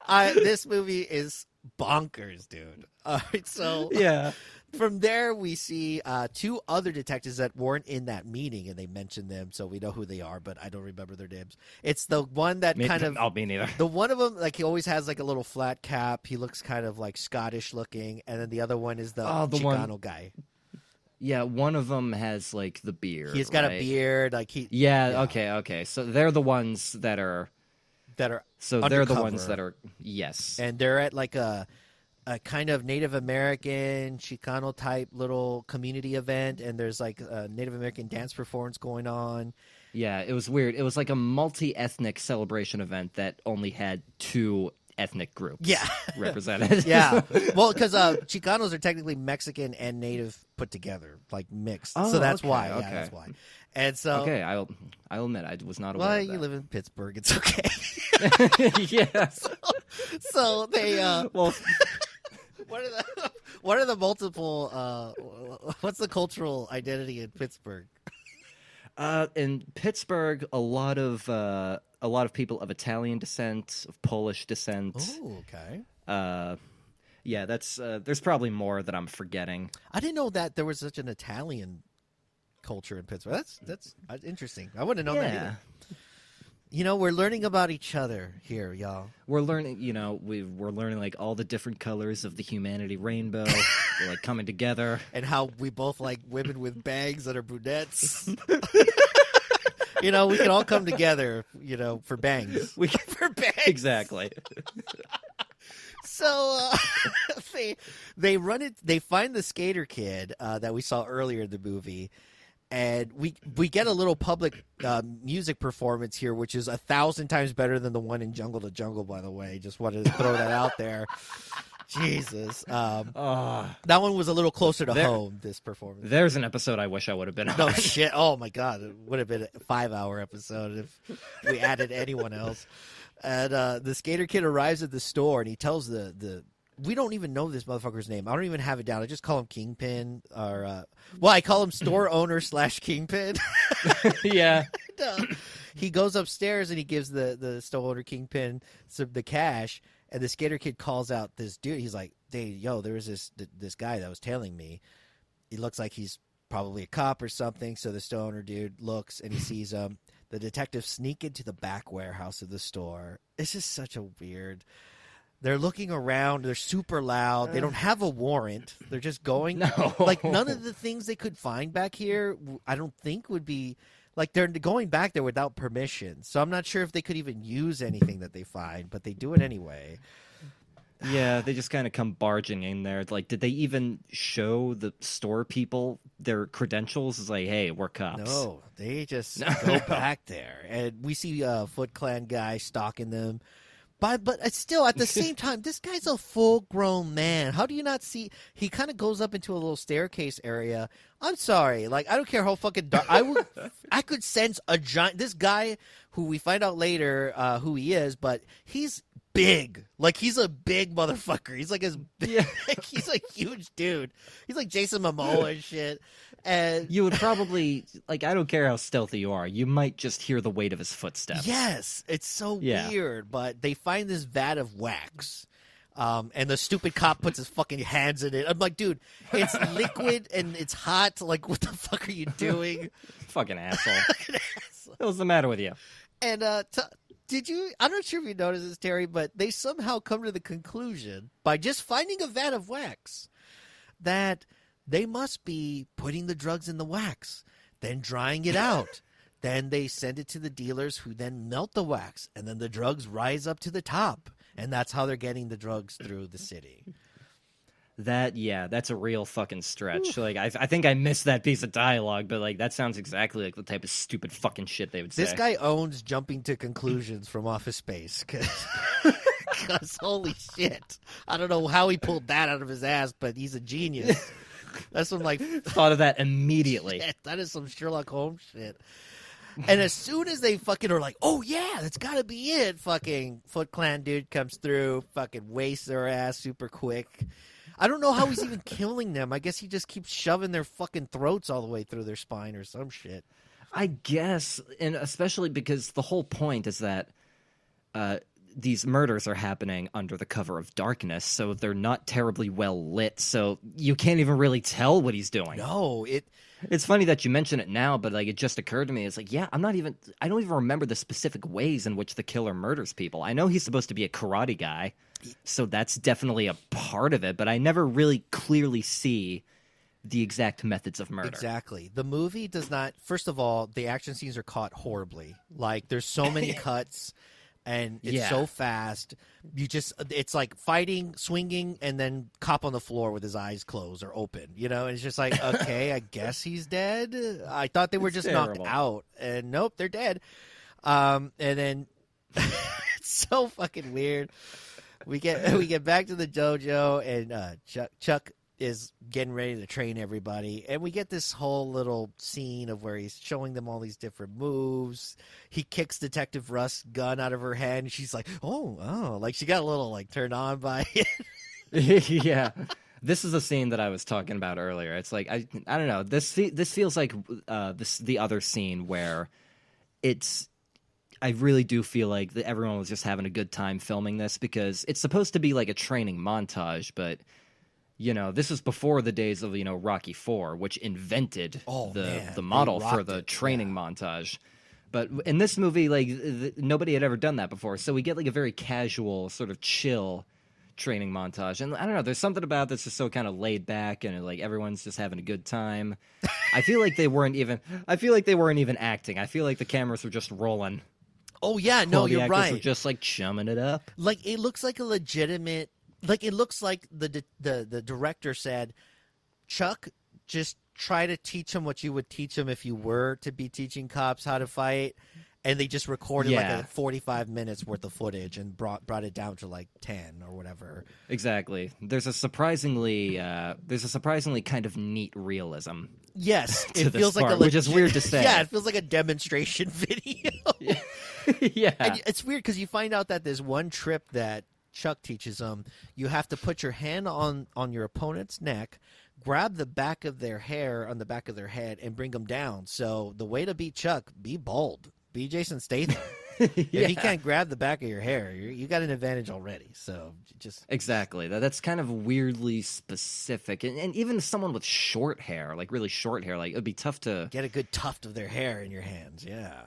I, this movie is bonkers, dude. All right, so yeah. From there we see uh, two other detectives that weren't in that meeting, and they mention them, so we know who they are, but I don't remember their names. It's the one that Me, kind of oh, me neither. the one of them, like he always has like a little flat cap. He looks kind of like Scottish looking, and then the other one is the, Oh, the Chicano one- guy. Yeah, one of them has like the beard. He's got a beard, like he Yeah, Yeah. okay, okay. So they're the ones that are. that are So they're the ones that are. Yes. and they're at like a a kind of Native American Chicano type little community event, and there's like a Native American dance performance going on. Yeah, it was weird. It was like a multi-ethnic celebration event that only had two ethnic groups. Yeah. represented. Yeah, well, because uh, Chicanos are technically Mexican and Native put together, like mixed. Oh, so that's okay, why. okay. Yeah, that's why. And so, okay, I'll I'll admit I was not aware well, you live in Pittsburgh. It's okay. yeah. so they uh, Well, what are the what are the multiple uh, what's the cultural identity in Pittsburgh? uh, in Pittsburgh, a lot of uh, a lot of people of Italian descent, of Polish descent. Oh, okay. Uh, yeah, that's uh, there's probably more that I'm forgetting. I didn't know that there was such an Italian culture in Pittsburgh. That's that's uh, interesting. I wouldn't have known that either. You know, we're learning about each other here, y'all. we're learning. You know, we we're learning like all the different colors of the humanity rainbow. They're like coming together. and how we both like women with bangs that are brunettes. you know, we can all come together, you know, for bangs. We For bangs. exactly. So uh, they they run it. They find the skater kid uh, that we saw earlier in the movie, and we we get a little public uh, music performance here, which is a thousand times better than the one in Jungle to Jungle. By the way, just wanted to throw that out there. Jesus, um, Oh, that one was a little closer to There- home. This performance. there's an episode I wish I would have been on. No shit. Oh my god, it would have been a five hour episode if we added anyone else. And uh, the skater kid arrives at the store and he tells the the we don't even know this motherfucker's name. I don't even have it down. I just call him Kingpin or uh, well, I call him store owner slash Kingpin. yeah. uh, he goes upstairs and he gives the the store owner Kingpin some the cash. And the skater kid calls out this dude. He's like, "Hey, yo, there was this this guy that was tailing me. He looks like he's probably a cop or something." So the store owner dude looks and he sees him. The detectives sneak into the back warehouse of the store. It's just such a weird. They're looking around. They're super loud. They don't have a warrant. They're just going. No. Like none of the things they could find back here, I don't think would be like they're going back there without permission. So I'm not sure if they could even use anything that they find, but they do it anyway. Yeah, they just kind of come barging in there. Like, did they even show the store people their credentials? It's like, hey, we're cops. No, they just No. go back there, and we see uh, Foot Clan guy stalking them. But but still at the same time, this guy's a full grown man. How do you not see? He kind of goes up into a little staircase area. I'm sorry, like I don't care how fucking dark. I would, I could sense a giant. This guy who we find out later uh, who he is, but he's big. Like he's a big motherfucker. He's like as big. Yeah. he's a huge dude. He's like Jason Momoa and shit. And You would probably like. I don't care how stealthy you are. You might just hear the weight of his footsteps. Yes, it's so Yeah. weird. But they find this vat of wax. Um, and the stupid cop puts his fucking hands in it. I'm like, dude, it's liquid and it's hot. Like, what the fuck are you doing? Fucking asshole. What's the matter with you? And uh, t- did you? I'm not sure if you noticed this, Terry, but they somehow come to the conclusion by just finding a vat of wax that they must be putting the drugs in the wax, then drying it out. then they send it to the dealers who then melt the wax, and then the drugs rise up to the top. And that's how they're getting the drugs through the city. That yeah, that's a real fucking stretch. Like I, I think I missed that piece of dialogue, but like that sounds exactly like the type of stupid fucking shit they would say. This guy owns jumping to conclusions from Office Space. Because holy shit. I don't know how he pulled that out of his ass, but he's a genius. That's some like thought of that immediately. shit. That is some Sherlock Holmes shit. And as soon as they fucking are like, oh yeah, that's gotta be it, fucking Foot Clan dude comes through, fucking wastes their ass super quick. I don't know how he's even killing them. I guess he just keeps shoving their fucking throats all the way through their spine or some shit. I guess, and especially because the whole point is that uh, these murders are happening under the cover of darkness, so they're not terribly well lit. So you can't even really tell what he's doing. No, it It's funny that you mention it now, but like it just occurred to me. It's like, yeah, I'm not even. I don't even remember the specific ways in which the killer murders people. I know he's supposed to be a karate guy, so that's definitely a part of it. But I never really clearly see the exact methods of murder. Exactly. The movie does not. First of all, the action scenes are caught horribly. Like there's so many cuts, and it's Yeah. so fast. You just it's like fighting, swinging, and then cop on the floor with his eyes closed or open. You know, and it's just like okay, I guess he's dead. I thought they were It's just terrible. knocked out, and nope, they're dead. Um, and then it's so fucking weird. We get we get back to the dojo, and uh, Chuck Chuck is getting ready to train everybody, and we get this whole little scene of where he's showing them all these different moves. He kicks Detective Rust' gun out of her hand, and she's like, "Oh, oh!" Like she got a little like turned on by it. yeah. This is a scene that I was talking about earlier. It's like I I don't know. This this feels like uh this the other scene where it's I really do feel like everyone was just having a good time filming this because it's supposed to be like a training montage, but you know, this is before the days of you know Rocky Four, which invented Oh, the man, the model for the it, training montage. But in this movie, like th- nobody had ever done that before, so we get like a very casual, sort of chill training montage. And I don't know, there's something about this is so kind of laid back and like everyone's just having a good time. I feel like they weren't even. I feel like they weren't even acting. I feel like the cameras were just rolling. Oh yeah, no, you're right. Were just like chumming it up. like it looks like a legitimate like it looks like the the the director said chuck just try to teach him what you would teach him if you were to be teaching cops how to fight and they just recorded Yeah. like a 45 minutes worth of footage and brought brought it down to like 10 or whatever Exactly. There's a surprisingly, uh, there's a surprisingly kind of neat realism. yes it feels like a part, which is weird to say. yeah it feels like a demonstration video yeah. And it's weird because you find out that there's one trip that Chuck teaches them. You have to put your hand on on your opponent's neck, grab the back of their hair on the back of their head, and bring them down. So the way to beat Chuck, be bold, be Jason Statham. If he can't grab the back of your hair, you you got an advantage already. So just Exactly. That, that's kind of weirdly specific, and, and even someone with short hair, like really short hair, like it'd be tough to. get a good tuft of their hair in your hands. Yeah.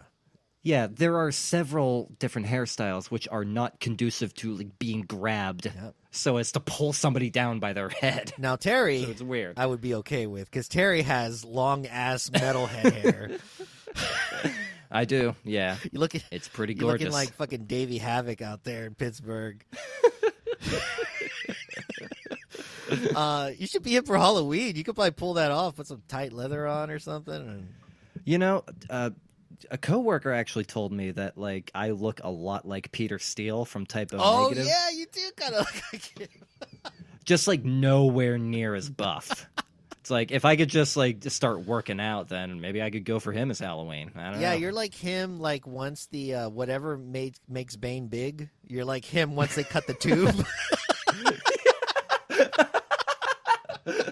Yeah, there are several different hairstyles which are not conducive to like being grabbed, Yep. so as to pull somebody down by their head. Now Terry, So it's weird. I would be okay with because Terry has long ass metalhead hair. I do. Yeah, You look at it's pretty You're looking gorgeous. like fucking Davey Havok out there in Pittsburgh. uh, you should be in for Halloween. You could probably pull that off. Put some tight leather on or something. And... You know, uh, a coworker actually told me that like I look a lot like Peter Steele from Type O Oh Negative, yeah, you do kind of look like him. just like nowhere near as buff. it's like if I could just like just start working out, then maybe I could go for him as Halloween. I don't Yeah, know. you're like him. Like once the uh, whatever made, makes Bane big, you're like him. Once they cut the tube.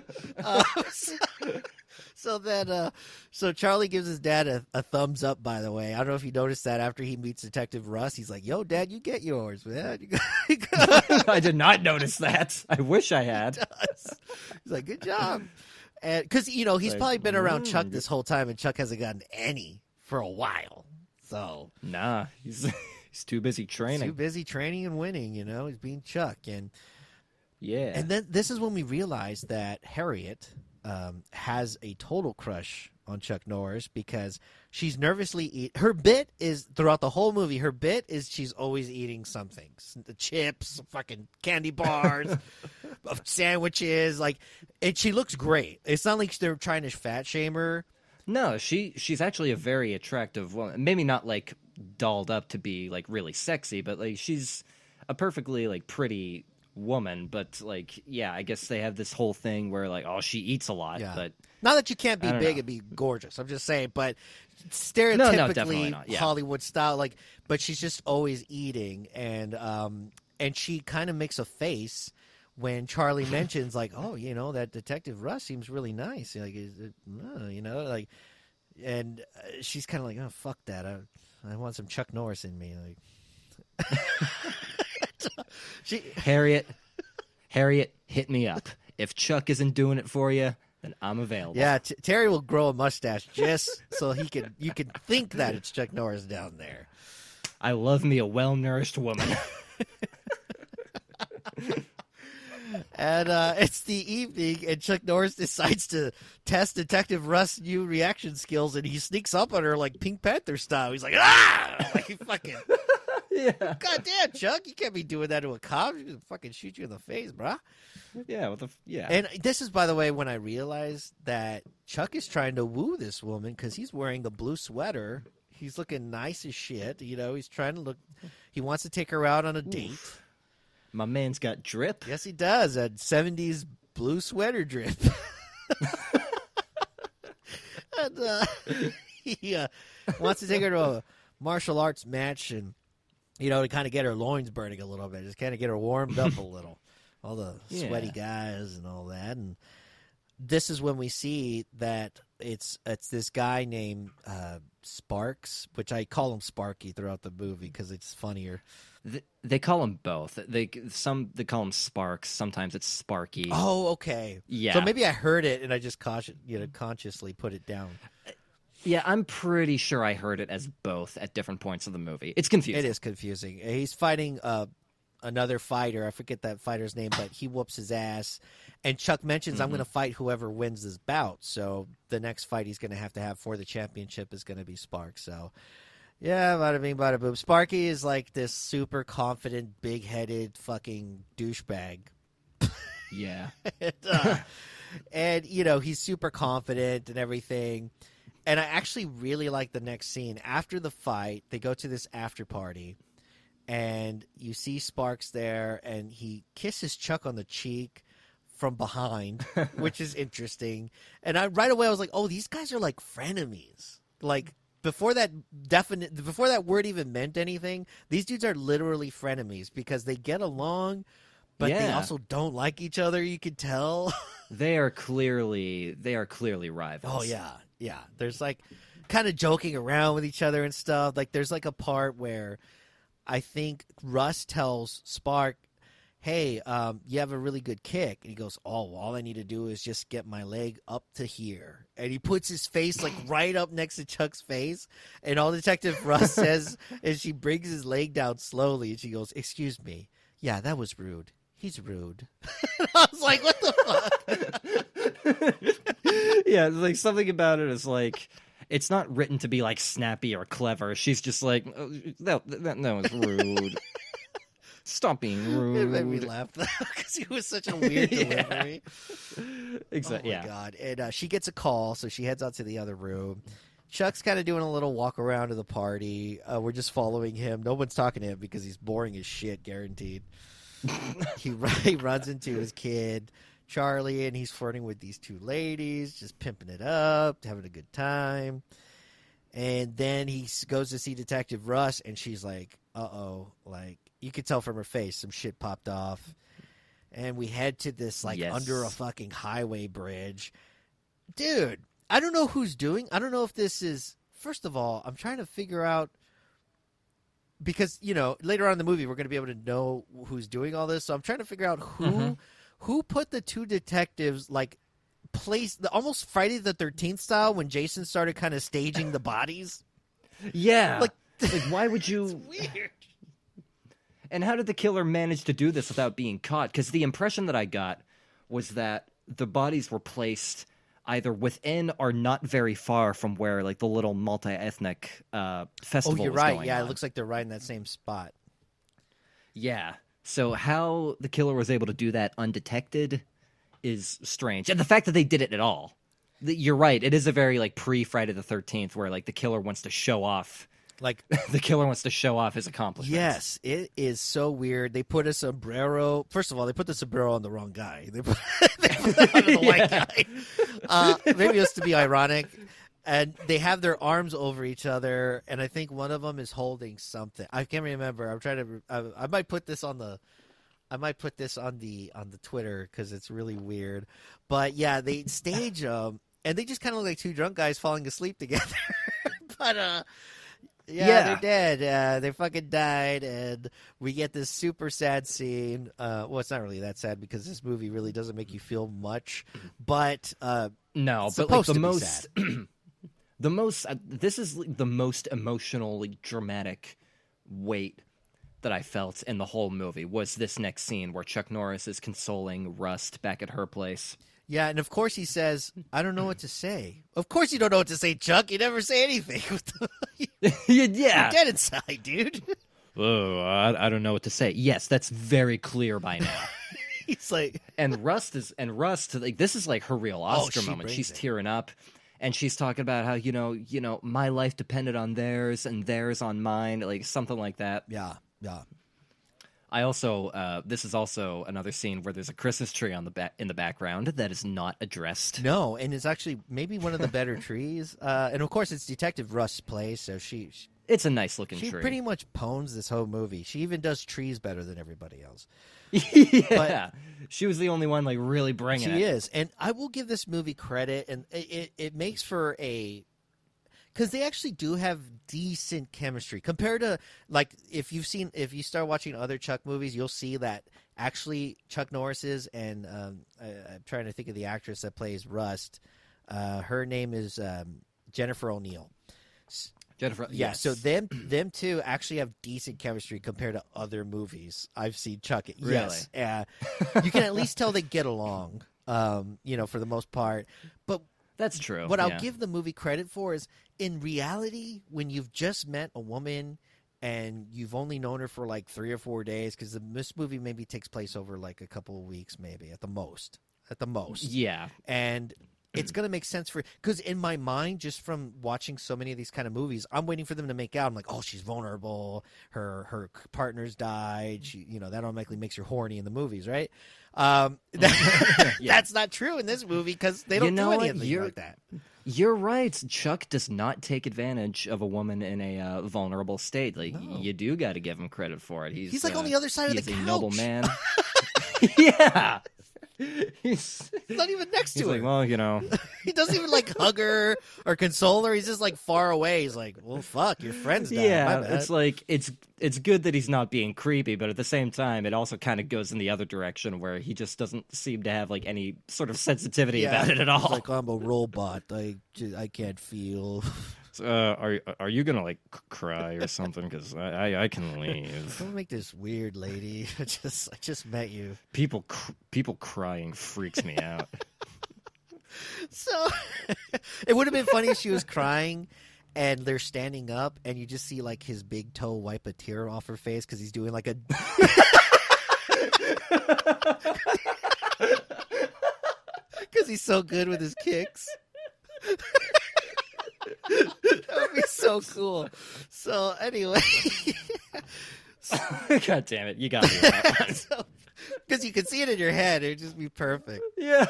Uh, so, then, uh, so Charlie gives his dad a, a thumbs up. By the way, I don't know if you noticed that after he meets Detective Rust, he's like, "Yo, Dad, you get yours, man." You got, you got I did not notice that. I wish I had. us." He's like, "Good job," and because you know he's Like, probably been around Chuck mm. this whole time, and Chuck hasn't gotten any for a while. So Nah, he's he's too busy training. too busy training and winning. You know, he's being Chuck, and yeah. and then this is when we realize that Harriet um, has a total crush on Chuck Norris because she's nervously eat. Her bit is throughout the whole movie. Her bit is she's always eating something, the chips, fucking candy bars, sandwiches, like, and she looks great. It's not like they're trying to fat shame her. No, she she's actually a very attractive woman. Maybe not like dolled up to be like really sexy, but like she's a perfectly like pretty woman. But like, yeah, I guess they have this whole thing where like, oh, she eats a lot, Yeah. but Not that you can't be big know. and be gorgeous. I'm just saying, but stereotypically definitely not, yeah. Hollywood style, like, but she's just always eating, and um, and she kind of makes a face when Charlie mentions, like, oh, you know, that Detective Rust seems really nice, like, is it, uh, you know, like, and uh, she's kind of like, oh, fuck that, I, I want some Chuck Norris in me, like. she Harriet, Harriet, hit me up. If Chuck isn't doing it for you, then I'm available. Yeah, T- Terry will grow a mustache just so he can you can think that it's Chuck Norris down there. I love me a well nourished woman. And uh, it's the evening, and Chuck Norris decides to test Detective Rust' new reaction skills, and he sneaks up on her like Pink Panther style. He's like, ah, like fucking, yeah, goddamn, Chuck, you can't be doing that to a cop. He's gonna fucking shoot you in the face, bruh. yeah, what the f- yeah. And this is, by the way, when I realized that Chuck is trying to woo this woman because he's wearing a blue sweater. He's looking nice as shit. You know, he's trying to look. He wants to take her out on a date. My man's got drip. Yes, he does. A '70s blue sweater drip. and uh, he uh, wants to take her to a martial arts match, and you know, to kind of get her loins burning a little bit, just kind of get her warmed up a little. All the sweaty guys and all that, and this is when we see that it's it's this guy named uh, Sparks, which I call him Sparky throughout the movie because it's funnier. Th- They call him both. They some they call him Sparks. Sometimes it's Sparky. Oh, okay. Yeah. So maybe I heard it and I just caution, you know, consciously put it down. Yeah, I'm pretty sure I heard it as both at different points of the movie. It's confusing. It is confusing. He's fighting uh, another fighter. I forget that fighter's name, but he whoops his ass. And Chuck mentions, "I'm going to fight whoever wins this bout." So the next fight he's going to have to have for the championship is going to be Spark. So. Yeah, bada bing, bada boom. Sparky is like this super confident, big headed fucking douchebag. Yeah. and, uh, and you know he's super confident and everything and i actually really like the next scene. After the fight they go to this after party and you see sparks there and he kisses chuck on the cheek from behind which is interesting. And i right away i was like oh these guys are like frenemies. Like before that definite before that word even meant anything these dudes are literally frenemies because they get along but they also don't like each other you could tell. They are clearly they are clearly rivals. Oh yeah, yeah. There's like kind of joking around with each other and stuff. Like there's like a part where I think Rust tells Spark, "Hey, um, you have a really good kick," and he goes, "Oh, all I need to do is just get my leg up to here." And he puts his face like right up next to Chuck's face, and all Detective Rust says is she brings his leg down slowly, and she goes, "Excuse me, yeah, that was rude." He's rude. I was like, "What the fuck?" yeah, like something about it is like it's not written to be like snappy or clever. She's just like "Oh, that that, that was rude. Stop being It made me rude. laugh because it was such a weird Yeah. delivery. Exactly. Oh my yeah. god! And uh, she gets a call, so she heads out to the other room. Chuck's kind of doing a little walk around to the party. Uh, we're just following him. No one's talking to him because he's boring as shit, guaranteed. he, he runs into his kid, Charlie, and he's flirting with these two ladies, just pimping it up, having a good time. And then he goes to see Detective Rust, and she's like, "Uh oh!" Like you could tell from her face, some shit popped off. And we head to this like Yes. under a fucking highway bridge, dude. I don't know who's doing. I don't know if this is. First of all, I'm trying to figure out because you know later on in the movie we're going to be able to know who's doing all this. So I'm trying to figure out who Mhm. Who put the two detectives like place the almost Friday the Thirteenth style when Jason started kind of staging the bodies. Yeah. Like- Like, why would you? Weird. And how did the killer manage to do this without being caught? Because the impression that I got was that the bodies were placed either within or not very far from where like the little multi-ethnic uh, Oh, festival. you're was right. going Yeah, on. it looks like they're right in that same spot. Yeah. So how the killer was able to do that undetected is strange, and the fact that they did it at all. You're right. It is a very like pre Friday the Thirteenth, where like the killer wants to show off. Like the killer wants to show off his accomplishments. Yes, it is so weird. They put a sombrero. First of all, they put the sombrero on the wrong guy. They put, they put it on the white guy. Uh, maybe it's to be ironic. And they have their arms over each other, and I think one of them is holding something. I can't remember. I'm trying to. I, I might put this on the. I might put this on the on the Twitter because it's really weird. But yeah, they stage them, and they just kind of look like two drunk guys falling asleep together. but uh, yeah, Yeah. they're dead. Uh, they fucking died, and we get this super sad scene. Uh, well, it's not really that sad because this movie really doesn't make you feel much. But uh, No, but like the most, the most. Uh, this is the most emotionally dramatic weight that I felt in the whole movie was this next scene where Chuck Norris is consoling Rust back at her place. yeah, and of course he says, "I don't know what to say." Of course you don't know what to say, Chuck. You never say anything. You're yeah. dead inside, dude. Oh, I, I don't know what to say. Yes, that's very clear by now. He's like, and Rust is and Rust like this is like her real Oscar Oh, moment. She's it. tearing up and she's talking about how you know, you know, my life depended on theirs and theirs on mine, like something like that. yeah, yeah. I also uh, this is also another scene where there's a Christmas tree on the back in the background that is not addressed. No, and it's actually maybe one of the better trees. Uh, and of course, it's Detective Rust's place, so she, she it's a nice looking She tree. pretty much pones this whole movie. She even does trees better than everybody else. yeah, she was the only one like really bringing She it. is, and I will give this movie credit, and it it, it makes for a because they actually do have decent chemistry compared to like if you've seen if you start watching other Chuck movies, you'll see that actually Chuck Norris's and um, I, I'm trying to think of the actress that plays Rust. Uh, her name is um, Jennifer O'Neill. Jennifer, Yeah, yes. so them them two actually have decent chemistry compared to other movies I've seen Chuck. Really? Yes, uh, you can at least tell they get along. Um, you know, for the most part. But that's true. what yeah. I'll give the movie credit for is in reality, when you've just met a woman and you've only known her for like three or four days, because this movie maybe takes place over like a couple of weeks, maybe at the most, at the most Yeah, and it's going to make sense for because in my mind just from watching so many of these kind of movies i'm waiting for them to make out i'm like oh she's vulnerable her her partner's died she you know that automatically makes you horny in the movies right um that, Yeah. that's not true in this movie because they don't You know do anything You're- like that You're right. Chuck does not take advantage of a woman in a uh, vulnerable state. Like No. you do got to give him credit for it. He's He's like uh, on the other side of he's the a noble man. yeah, he's, he's not even next he's to like, her well, you know, he doesn't even like hug her or console her he's just like far away he's like well fuck your friends died. Yeah. It's like it's it's good that he's not being creepy, but at the same time, it also kind of goes in the other direction where he just doesn't seem to have like any sort of sensitivity Yeah. about it at It's all. like i'm a robot i i can't feel uh, are are you gonna like cry or something? Because I, I I can leave. Don't make this weird, lady. I just I just met you. People cr- people crying freaks me out. So it would have been funny if she was crying and they're standing up and you just see like his big toe wipe a tear off her face because he's doing like a because he's so good with his kicks. That would be so cool. So anyway, God damn it, you got me. with that one. because you can see it in your head, it'd just be perfect. yeah.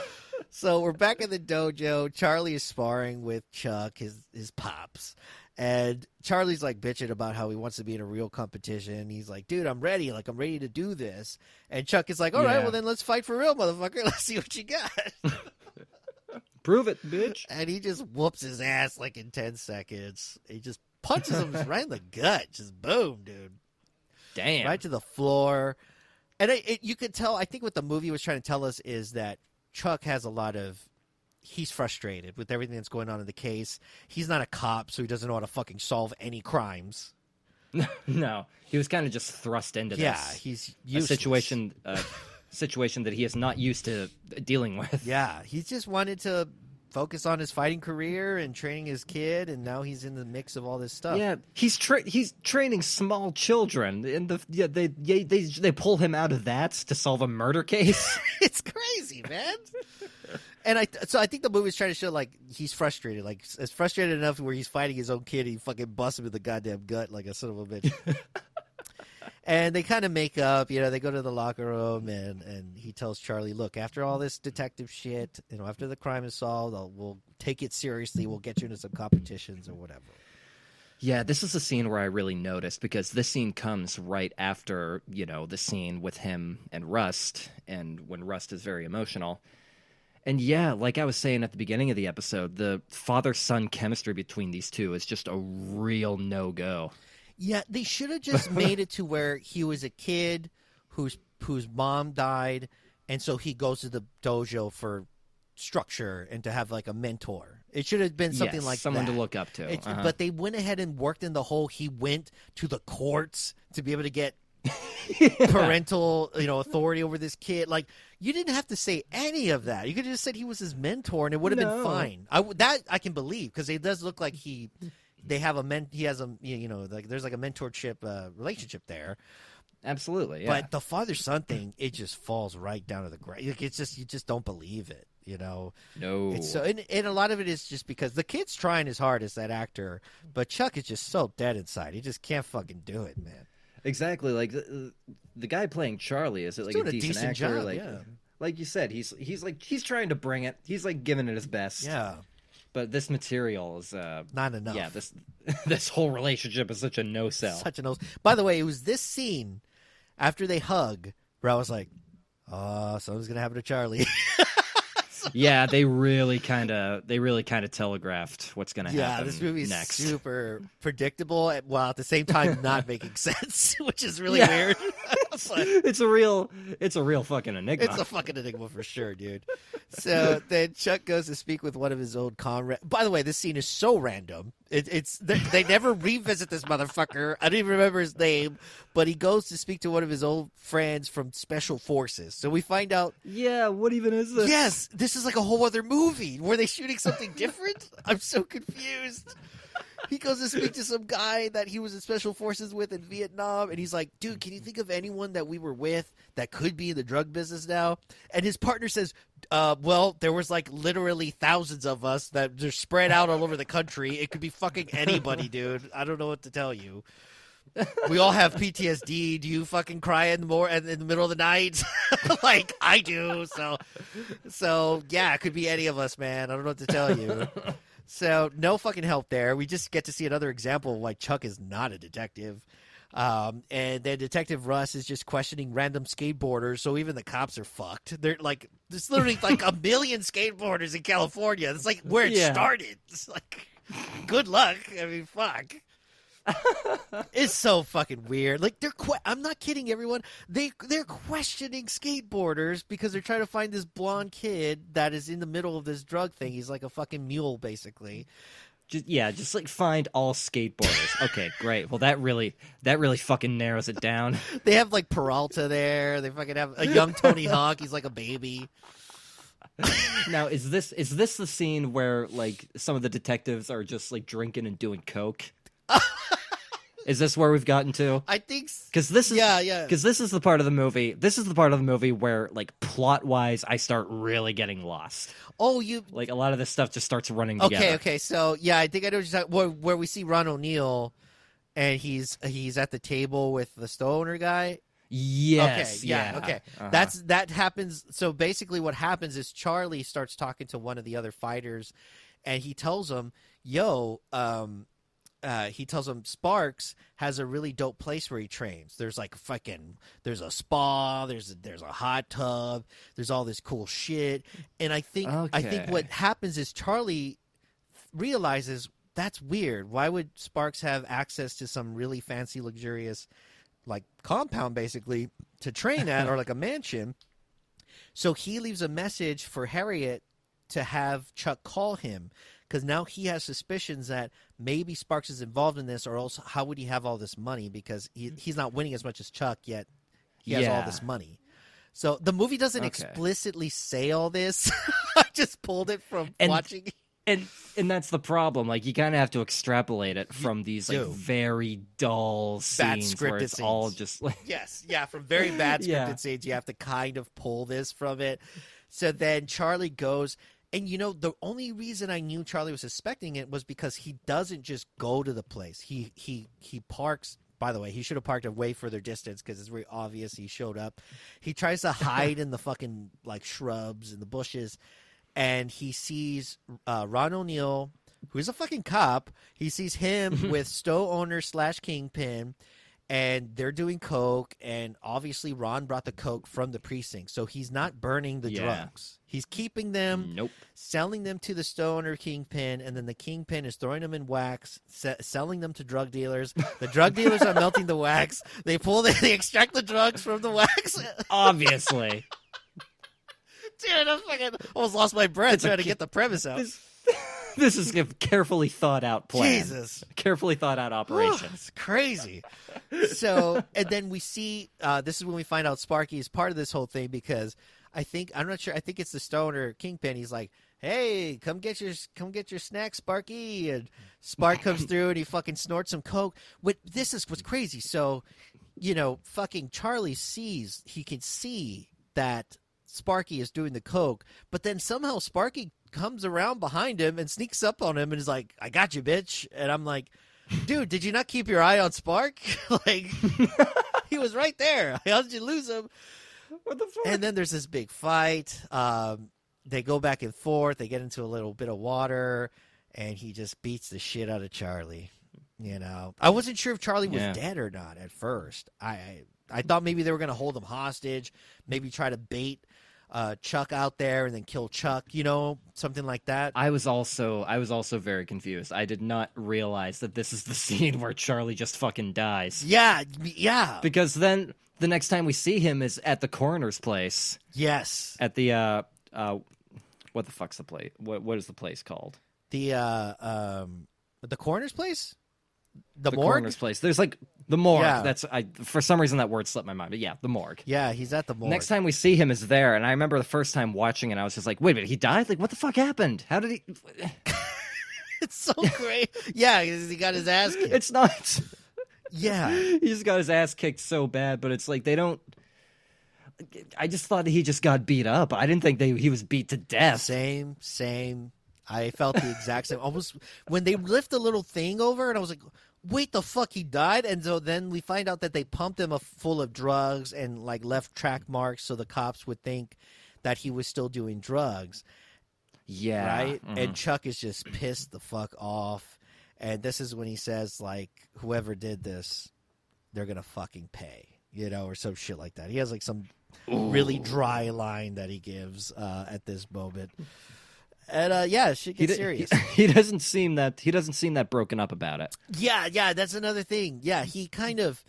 So we're back in the dojo. Charlie is sparring with Chuck, his his pops. And Charlie's like bitching about how he wants to be in a real competition. He's like, dude, I'm ready. Like, I'm ready to do this. And Chuck is like, all right, Yeah. well, then let's fight for real, motherfucker. Let's see what you got. Prove it, bitch. and he just whoops his ass like in 10 seconds. He just punches him right in the gut. Just boom, dude. Damn. right to the floor. And it, it, you could tell. I think what the movie was trying to tell us is that Chuck has a lot of. He's frustrated with everything that's going on in the case. He's not a cop, so he doesn't know how to fucking solve any crimes. no, he was kind of just thrust into Yeah, this. he's a situation, uh, situation that he is not used to dealing with. Yeah, he just wanted to focus on his fighting career and training his kid, and now he's in the mix of all this stuff. Yeah, he's tra- he's training small children, and the yeah they they they they pull him out of that to solve a murder case. it's crazy, man. and I so I think the movie's trying to show like he's frustrated, like it's frustrated enough where he's fighting his own kid. He fucking busts him in the goddamn gut like a son of a bitch. and they kind of make up, you know. They go to the locker room, and and he tells Charlie, "Look, after all this detective shit, you know, after the crime is solved, I'll, we'll take it seriously. We'll get you into some competitions or whatever." Yeah, this is a scene where I really noticed because this scene comes right after, you know, the scene with him and Rust, and when Rust is very emotional. And yeah, like I was saying at the beginning of the episode, the father son chemistry between these two is just a real no go. Yeah, they should have just made it to where he was a kid whose whose mom died, and so he goes to the dojo for structure and to have like a mentor. It should have been something Yes, like someone that. to look up to. Uh-huh. But they went ahead and worked in the whole. He went to the courts to be able to get parental, you know, authority over this kid. Like you didn't have to say any of that. You could have just said he was his mentor, and it would have been fine. I that I can believe because it does look like he. They have a men. He has a you know like there's like a mentorship uh, relationship there. Absolutely, yeah. But the father son thing, it just falls right down to the ground. Like, it's just you just don't believe it. You know, no. it's so and, and a lot of it is just because the kid's trying as hard as that actor, but Chuck is just so dead inside. He just can't fucking do it, man. Exactly. Like the, the guy playing Charlie is it like a decent, decent actor? job, like, yeah. like you said, he's he's like he's trying to bring it. He's like giving it his best. Yeah, But this material is uh, Not enough. yeah. This this whole relationship is such a no sell. Such a nose. By the way, it was this scene after they hug where I was like, "Oh, something's gonna happen to Charlie." yeah, they really kind of they really kind of telegraphed what's going to yeah, happen this movie is next. super predictable, while at the same time not making sense, which is really Yeah. weird. It's like- it's a real it's a real fucking enigma. It's a fucking enigma for sure, dude. So then Chuck goes to speak with one of his old comrades. By the way, this scene is so random. It, it's they, they never revisit this motherfucker. I don't even remember his name, but he goes to speak to one of his old friends from Special Forces. So we find out, yeah, what even is this? yes, this is like a whole other movie. Were they shooting something different? I'm so confused. He goes to speak to some guy that he was in special forces with in Vietnam, and he's like, "Dude, can you think of anyone that we were with that could be in the drug business now?" And his partner says, uh, "Well, there was like literally thousands of us that they're spread out all over the country. It could be fucking anybody, dude. I don't know what to tell you." We all have PTSD. Do you fucking cry in the more in the middle of the night, like I do? So, so yeah, it could be any of us, man. I don't know what to tell you. So no fucking help there. We just get to see another example of why Chuck is not a detective. Um, and then Detective Rust is just questioning random skateboarders, so even the cops are fucked. They're like, there's literally like a million skateboarders in California. It's like where it Yeah. started. It's like, good luck. I mean, fuck. It's so fucking weird. Like they're, que- I'm not kidding, everyone. They they're questioning skateboarders because they're trying to find this blonde kid that is in the middle of this drug thing. He's like a fucking mule, basically. Just, yeah, just like find all skateboarders. okay, great. Well, that really that really fucking narrows it down. They have like Peralta there. They fucking have a young Tony Hawk. He's like a baby. now, is this is this the scene where like some of the detectives are just like drinking and doing coke? is this where we've gotten to? I think. Because this is Yeah, yeah. Because this is the part of the movie. This is the part of the movie where like plot wise, I start really getting lost. Oh, you. Like a lot of this stuff just starts running together. Okay, okay. So yeah, I think I know what you're talking. Where, where we see Ron O'Neal, and he's he's at the table with the stoner guy. Yes. Okay, yeah, yeah. okay. Uh-huh. That's that happens. So basically, what happens is Charlie starts talking to one of the other fighters, and he tells him, "Yo, um, uh, he tells him Sparks has a really dope place where he trains. There's like fucking, there's a spa, there's a, there's a hot tub, there's all this cool shit. And I think I think what happens is Charlie realizes that's weird. Why would Sparks have access to some really fancy, luxurious, like compound basically to train at, or like a mansion? So he leaves a message for Harriet to have Chuck call him because now he has suspicions that maybe Sparks is involved in this, or else how would he have all this money? Because he, mm. he's not winning as much as Chuck yet. He has all this money. So the movie doesn't Okay. explicitly say all this. I just pulled it from And- watching. and and that's the problem. Like you kind of have to extrapolate it from these like very dull Bad scenes where scripted it's all just like Yes, yeah, from very bad scripted Yeah. scenes, you have to kind of pull this from it. So then Charlie goes, and you know, the only reason I knew Charlie was suspecting it was because he doesn't just go to the place. He he he parks. By the way, he should have parked a way further distance because it's very obvious he showed up. He tries to hide in the fucking like shrubs and the bushes, and he sees uh, Ron O'Neal, who's a fucking cop. He sees him with Stowe owner slash kingpin, and they're doing coke. And obviously, Ron brought the coke from the precinct, so he's not burning the Yeah. drugs. He's keeping them, nope. selling them to the stoner kingpin, and then the kingpin is throwing them in wax, se- selling them to drug dealers. The drug dealers are melting the wax. They pull, the, they extract the drugs from the wax. Obviously. Dude, I fucking almost lost my breath It's trying to get the premise out. this, this is a carefully thought out plan. Jesus. Carefully thought out operation. It's crazy. so, and then we see uh, this is when we find out Sparky is part of this whole thing because I think I'm not sure. I think it's the stoner kingpin. He's like, "Hey, come get your come get your snack, Sparky." And Spark comes through and he fucking snorts some coke. What this is what's crazy. So, you know, fucking Charlie sees he can see that Sparky is doing the coke, but then somehow Sparky comes around behind him and sneaks up on him and is like, "I got you, bitch." And I'm like, "Dude, did you not keep your eye on Spark? like, he was right there. How did you lose him?" What the fuck? And then there's this big fight. Um, they go back and forth. They get into a little bit of water, and he just beats the shit out of Charlie. You know, I wasn't sure if Charlie was Yeah. dead or not at first. I I, I thought maybe they were going to hold him hostage, maybe try to bait uh, Chuck out there and then kill Chuck. You know, something like that. I was also I was also very confused. I did not realize that this is the scene where Charlie just fucking dies. yeah, yeah, Because then the next time we see him is at the coroner's place yes. at the uh uh what the fuck's the place? What what is the place called? The uh, um, the coroner's place, the, The morgue. coroner's place. There's like the morgue. Yeah. That's I for some reason that word slipped my mind. But yeah, the morgue. Yeah, he's at the morgue. Next time we see him is there, and I remember the first time watching it, I was just like, "Wait a minute, he died? Like, what the fuck happened? How did he?" it's so great. yeah, he got his ass kicked. It's not. yeah, he just got his ass kicked so bad, but it's like they don't. I just thought that he just got beat up. I didn't think they he was beat to death. Same, same. I felt the exact same. Almost when they lift the little thing over, and I was like, "Wait, the fuck, he died!" And so then we find out that they pumped him a full of drugs and like left track marks, so the cops would think that he was still doing drugs, Yeah, right? mhm. And Chuck is just pissed the fuck off, and this is when he says, "Like, whoever did this, they're gonna fucking pay," you know, or some shit like that. He has like some really dry line that he gives uh, at this moment. And uh, yeah, shit he, gets d- serious. he, he doesn't seem that he doesn't seem that broken up about it. yeah, yeah, that's another thing. Yeah, he kind of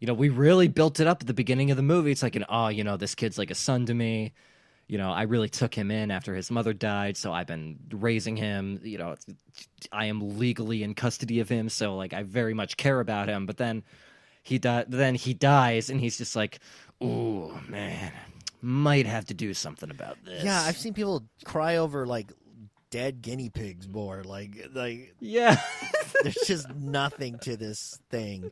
You know, we really built it up at the beginning of the movie. It's like an oh, you know, this kid's like a son to me. You know, I really took him in after his mother died, so I've been raising him. You know, I am legally in custody of him, so like I very much care about him. But then he di- then he dies, and he's just like, oh man, might have to do something about this." yeah. I've seen people cry over like dead guinea pigs more. Like like yeah. there's just nothing to this thing.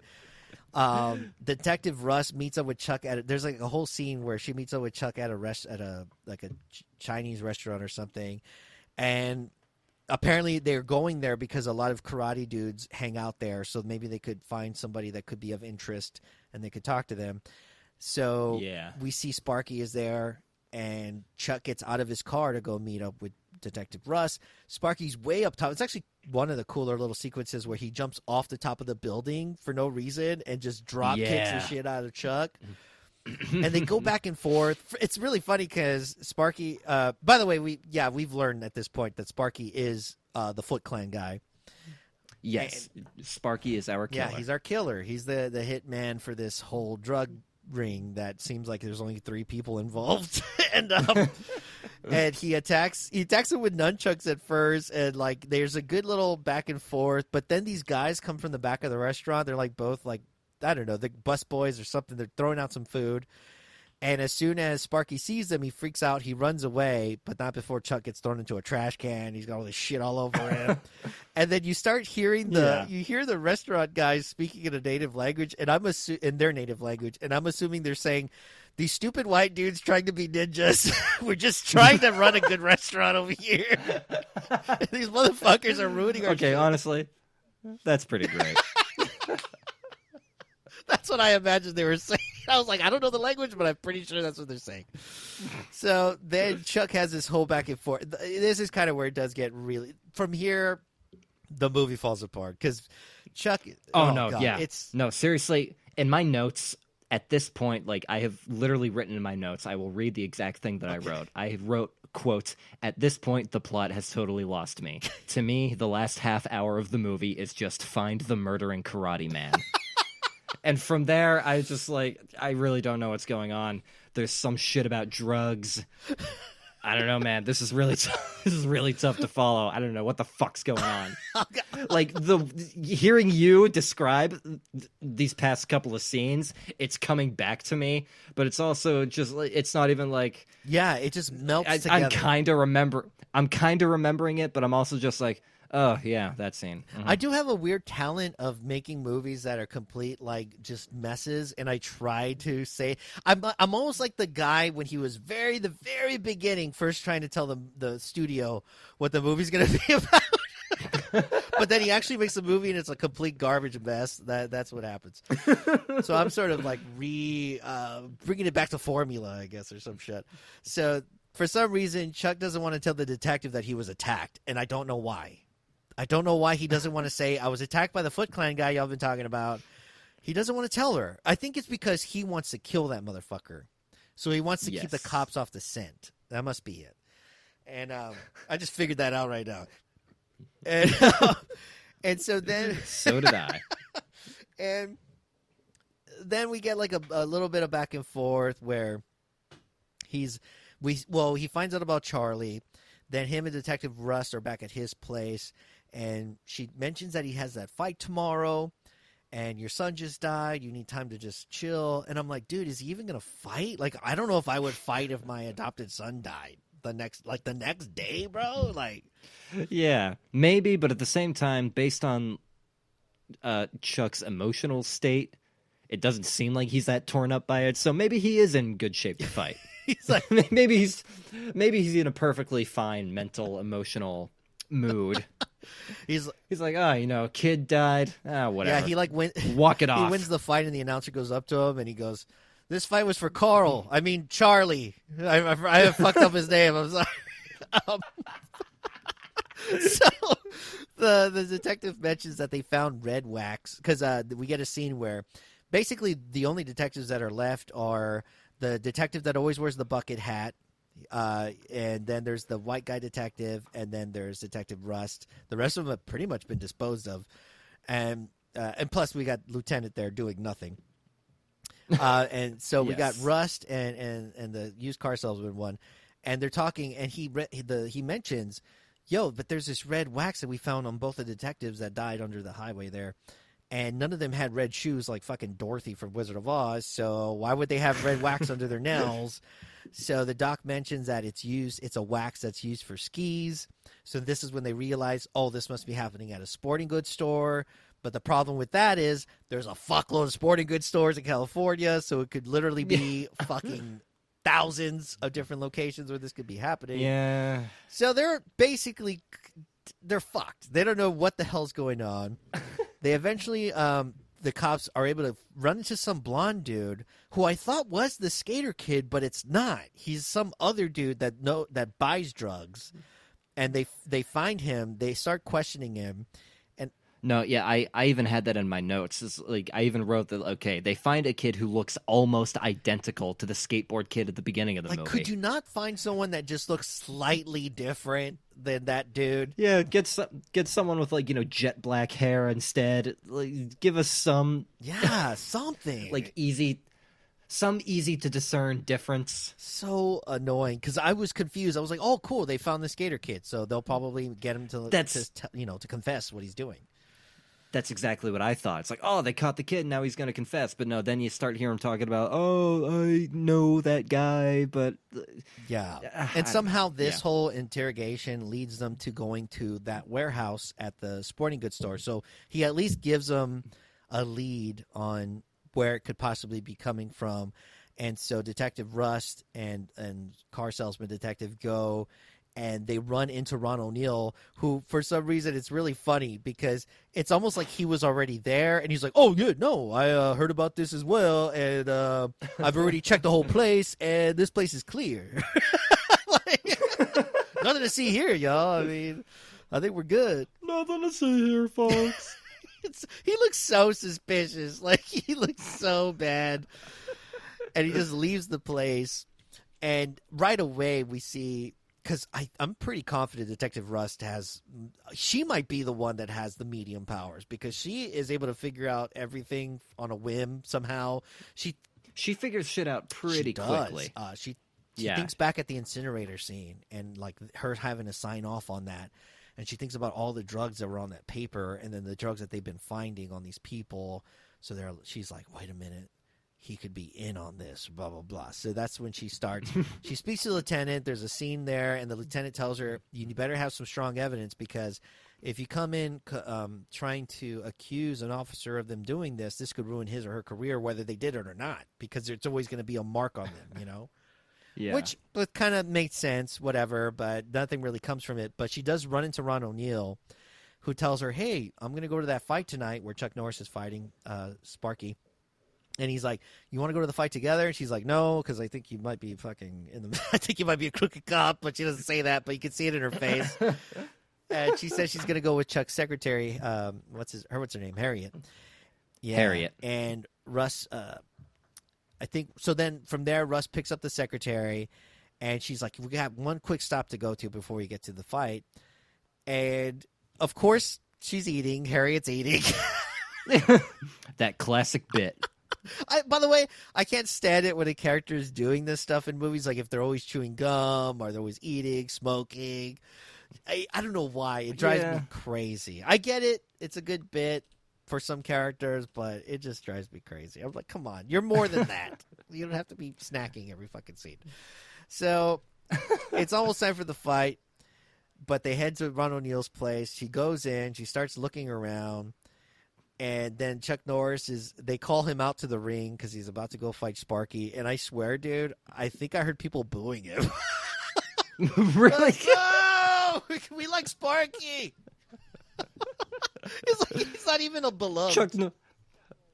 Um, Detective Rust meets up with Chuck at. A, There's like a whole scene where she meets up with Chuck at a rest at a like a Ch- Chinese restaurant or something, and apparently they're going there because a lot of karate dudes hang out there. So maybe they could find somebody that could be of interest and they could talk to them. So Yeah. we see Sparky is there, and Chuck gets out of his car to go meet up with Detective Rust. Sparky's way up top. It's actually one of the cooler little sequences where he jumps off the top of the building for no reason and just drop kicks the shit out of Chuck. and they go back and forth. It's really funny because Sparky. Uh, by the way, we yeah we've learned at this point that Sparky is uh, the Foot Clan guy. Yes, Sparky is our killer. Yeah, he's our killer. He's the the hit man for this whole drug ring that seems like there's only three people involved, and um, and he attacks he attacks him with nunchucks at first, and like there's a good little back and forth, but then these guys come from the back of the restaurant. They're like both like I don't know the bus boys or something. They're throwing out some food. And as soon as Sparky sees them, he freaks out. He runs away, but not before Chuck gets thrown into a trash can. He's got all this shit all over him. and then you start hearing the Yeah. you hear the restaurant guys speaking in a native language, and I'm assu- in their native language, and I'm assuming they're saying these stupid white dudes trying to be ninjas. We're just trying to run a good restaurant over here. these motherfuckers are ruining our. okay, shit. honestly, that's pretty great. That's what I imagined they were saying. I was like, I don't know the language, but I'm pretty sure that's what they're saying. So then Chuck has this whole back and forth. This is kind of where it does get really. From here, the movie falls apart because Chuck. Oh, oh, no, God, yeah. it's No, seriously, in my notes at this point, like I have literally written in my notes, I will read the exact thing that I wrote. I wrote, quote, at this point the plot has totally lost me. to me, the last half hour of the movie is just find the murdering karate man. and from there I just like I really don't know what's going on. There's some shit about drugs. I don't know, man. This is really t- this is really tough to follow. I don't know what the fuck's going on. Oh, like the hearing you describe th- these past couple of scenes, it's coming back to me, but it's also just it's not even like yeah, it just melts I, together. I'm kind of remember I'm kind of remembering it, but I'm also just like, oh yeah, that scene. Mhm. I do have a weird talent of making movies that are complete like just messes, and I try to say I'm I'm almost like the guy when he was very the very beginning, first trying to tell the the studio what the movie's going to be about. but then he actually makes a movie and it's a complete garbage mess. That that's what happens. so I'm sort of like re uh, bringing it back to formula, I guess, or some shit. So for some reason, Chuck doesn't want to tell the detective that he was attacked, and I don't know why. I don't know why he doesn't want to say I was attacked by the Foot Clan guy y'all been talking about. He doesn't want to tell her. I think it's because he wants to kill that motherfucker. So he wants to keep the cops off the scent. That must be it. And um, I just figured that out right now. And and so then So did I. and then we get like a, a little bit of back and forth where he's we well he finds out about Charlie, then him and Detective Rust are back at his place, and she mentions that he has that fight tomorrow, and your son just died. You need time to just chill, and I'm like, dude, is he even gonna fight? Like, I don't know if I would fight if my adopted son died the next like the next day, bro. Like, Yeah, maybe, but at the same time, based on uh, Chuck's emotional state, it doesn't seem like he's that torn up by it. So maybe he is in good shape to fight. he's like, maybe he's maybe he's in a perfectly fine mental emotional mood. he's He's like, oh, you know, kid died. Ah, whatever. yeah, he like went. walk it off. he wins the fight, and the announcer goes up to him and he goes, "This fight was for Carl. I mean Charlie. I, I, I fucked up his name. I'm sorry." Um, so the the detective mentions that they found red wax because uh, we get a scene where basically the only detectives that are left are the detective that always wears the bucket hat. Uh, and then there's the white guy detective, and then there's Detective Rust. The rest of them have pretty much been disposed of, and uh, and plus we got Lieutenant there doing nothing. Uh, and so we got Rust and, and and the used car salesman one, and they're talking, and he re- the he mentions, "Yo, but there's this red wax that we found on both the detectives that died under the highway there." And none of them had red shoes like fucking Dorothy from Wizard of Oz. So why would they have red wax under their nails? So the doc mentions that it's used. It's a wax that's used for skis. So this is when they realize, oh, this must be happening at a sporting goods store. But the problem with that is there's a fuckload of sporting goods stores in California, so it could literally be fucking thousands of different locations where this could be happening. yeah. So they're basically they're fucked. They don't know what the hell's going on. they eventually um the cops are able to run into some blonde dude who I thought was the skater kid, but it's not. He's some other dude that that buys drugs. And they they find him, they start questioning him. No, yeah, I, I even had that in my notes. It's like I even wrote that okay, they find a kid who looks almost identical to the skateboard kid at the beginning of the Like movie. could you not find someone that just looks slightly different than that dude? Yeah, get some, get someone with like you know jet black hair instead. Like, give us some Yeah, something. like easy, some easy to discern difference. so annoying because I was confused. I was like, "Oh, cool! They found the skater kid, so they'll probably get him to That's- to, you know to confess what he's doing." That's exactly what I thought. It's like, oh, they caught the kid, now he's going to confess. But no, then you start hearing him talking about, oh, I know that guy, but Yeah, Ah, and somehow this yeah. whole interrogation leads them to going to that warehouse at the sporting goods store. So he at least gives them a lead on where it could possibly be coming from. And so Detective Rust and and car salesman detective go and they run into Ron O'Neal, who for some reason it's really funny because it's almost like he was already there, and he's like, "Oh yeah, no, I uh, heard about this as well, and uh, I've already checked the whole place, and this place is clear. like, nothing to see here, y'all. I mean, I think we're good." nothing to see here, folks. It's, he looks so suspicious. Like he looks so bad. And he just leaves the place. And right away we see because I'm pretty confident Detective Rust has. She might be the one that has the medium powers because she is able to figure out everything on a whim somehow. She she figures shit out pretty she does. quickly. Uh, she she Yeah. thinks back at the incinerator scene and like her having to sign off on that, and she thinks about all the drugs that were on that paper and then the drugs that they've been finding on these people. So they're she's like, wait a minute. He could be in on this, blah blah blah. So that's when she starts. she speaks to the lieutenant. There's a scene there, and the lieutenant tells her, "You better have some strong evidence because if you come in um, trying to accuse an officer of them doing this, this could ruin his or her career, whether they did it or not, because it's always going to be a mark on them, you know. Yeah. Which kind of makes sense, whatever. But nothing really comes from it. But she does run into Ron O'Neal, who tells her, "Hey, I'm going to go to that fight tonight where Chuck Norris is fighting uh, Sparky." And he's like, "You want to go to the fight together?" And she's like, "No, because I think you might be fucking in the. I think you might be a crooked cop." But she doesn't say that, but you can see it in her face. and she says she's gonna go with Chuck's secretary. Um, what's his? Her what's her name? Harriet. Yeah, Harriet. And Rust. Uh, I think so. Then from there, Rust picks up the secretary, and she's like, "We got one quick stop to go to before we get to the fight." And of course, she's eating. Harriet's eating. that classic bit. I, by the way, I can't stand it when a character is doing this stuff in movies. Like if they're always chewing gum or they're always eating, smoking. I, I don't know why. It drives Yeah. me crazy. I get it. It's a good bit for some characters, but it just drives me crazy. I'm like, come on, you're more than that. you don't have to be snacking every fucking scene. So it's almost time for the fight, but they head to Ron O'Neal's place. She goes in. She starts looking around. And then Chuck Norris is, they call him out to the ring because he's about to go fight Sparky. And I swear, dude, I think I heard people booing him. really? no! Oh, we like Sparky! he's, like, he's not even a beloved. Chuck no-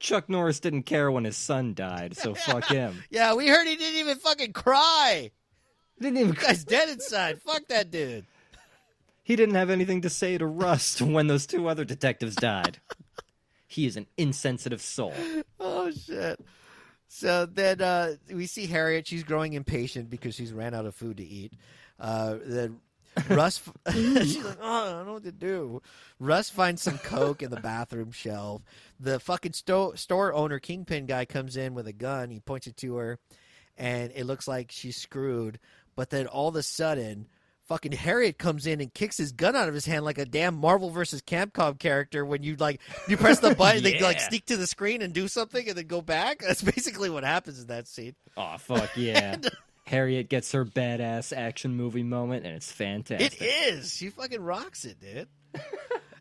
Chuck Norris didn't care when his son died, so fuck him. Yeah, we heard he didn't even fucking cry. Didn't even Guy's dead inside. Fuck that dude. He didn't have anything to say to Rust when those two other detectives died. He is an insensitive soul. Oh shit. So then uh, we see Harriet. She's growing impatient because she's ran out of food to eat. Uh, then Rust, she's like, "Oh, I don't know what to do." Rust finds some coke in the bathroom shelf. The fucking sto- store owner, kingpin guy, comes in with a gun. He points it to her, and it looks like she's screwed. But then all of a sudden, fucking Harriet comes in and kicks his gun out of his hand like a damn Marvel versus Capcom character. When you like, you press the button, they like sneak to the screen and do something, and then go back. That's basically what happens in that scene. Oh fuck yeah. Uh, Harriet gets her badass action movie moment and it's fantastic. It is. She fucking rocks it, dude.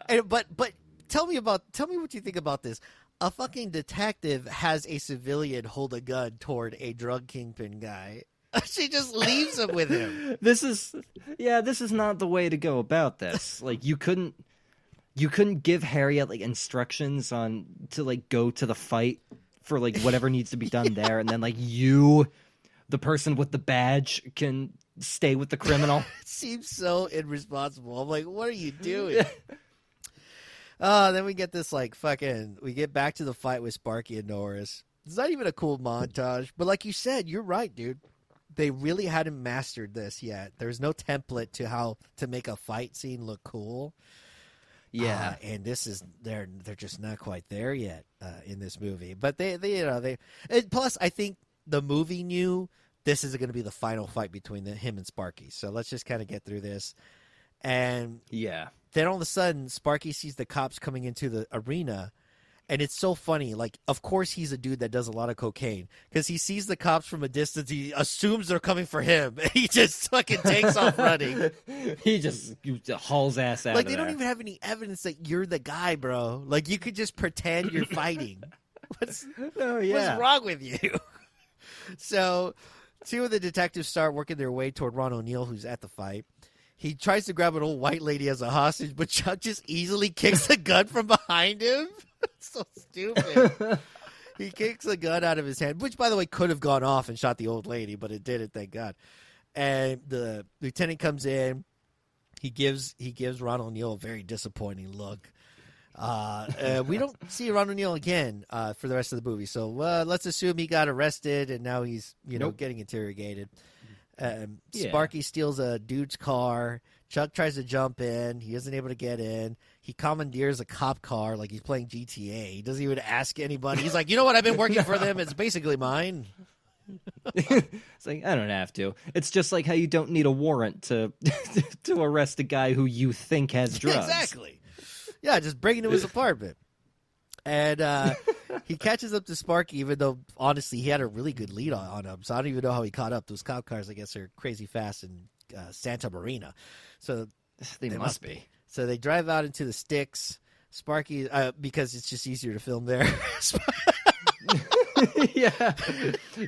and, but but tell me about tell me what you think about this. A fucking detective has a civilian hold a gun toward a drug kingpin guy. she just leaves him with him. This is yeah, this is not the way to go about this. Like you couldn't you couldn't give Harriet like instructions on to like go to the fight for like whatever needs to be done there and then like you the person with the badge can stay with the criminal. It seems so irresponsible. I'm like, what are you doing? Oh, then we get this like fucking. We get back to the fight with Sparky and Norris. It's not even a cool montage, but like you said, you're right, dude. They really hadn't mastered this yet. There's no template to how to make a fight scene look cool. yeah. Uh, and this is they're they're just not quite there yet uh, in this movie. But they, they you know they plus I think the movie knew this is going to be the final fight between the, him and Sparky. So let's just kind of get through this. And yeah. then all of a sudden Sparky sees the cops coming into the arena and it's so funny like of course he's a dude that does a lot of cocaine because he sees the cops from a distance he assumes they're coming for him. And he just fucking takes off running. He just hauls ass out like they don't even have any evidence that you're the guy bro. Like you could just pretend you're fighting. What's, Oh yeah. what's wrong with you? So two of the detectives start working their way toward ron o'neal who's at the fight. He tries to grab an old white lady as a hostage but chuck just easily kicks the gun from behind him so stupid he kicks the gun out of his hand which by the way could have gone off and shot the old lady but it didn't thank god and the lieutenant comes in he gives he gives Ron O'Neal a very disappointing look. Uh, uh, we don't see Ron O'Neal again uh, for the rest of the movie, so uh, let's assume he got arrested and now he's you know Nope. getting interrogated. Um, Yeah. Sparky steals a dude's car. Chuck tries to jump in. He isn't able to get in. He commandeers a cop car like he's playing GTA. He doesn't even ask anybody. He's like, you know what? I've been working for them. It's basically mine. it's like I don't have to. It's just like how you don't need a warrant to to arrest a guy who you think has drugs. Exactly. Yeah, just bring him to his apartment. And uh, he catches up to Sparky, even though honestly he had a really good lead on, on him. So I don't even know how he caught up. Those cop cars, I guess, are crazy fast in uh, Santa Marina. So They, They must must be. so they drive out into the sticks. Sparky, uh, because it's just easier to film there. yeah.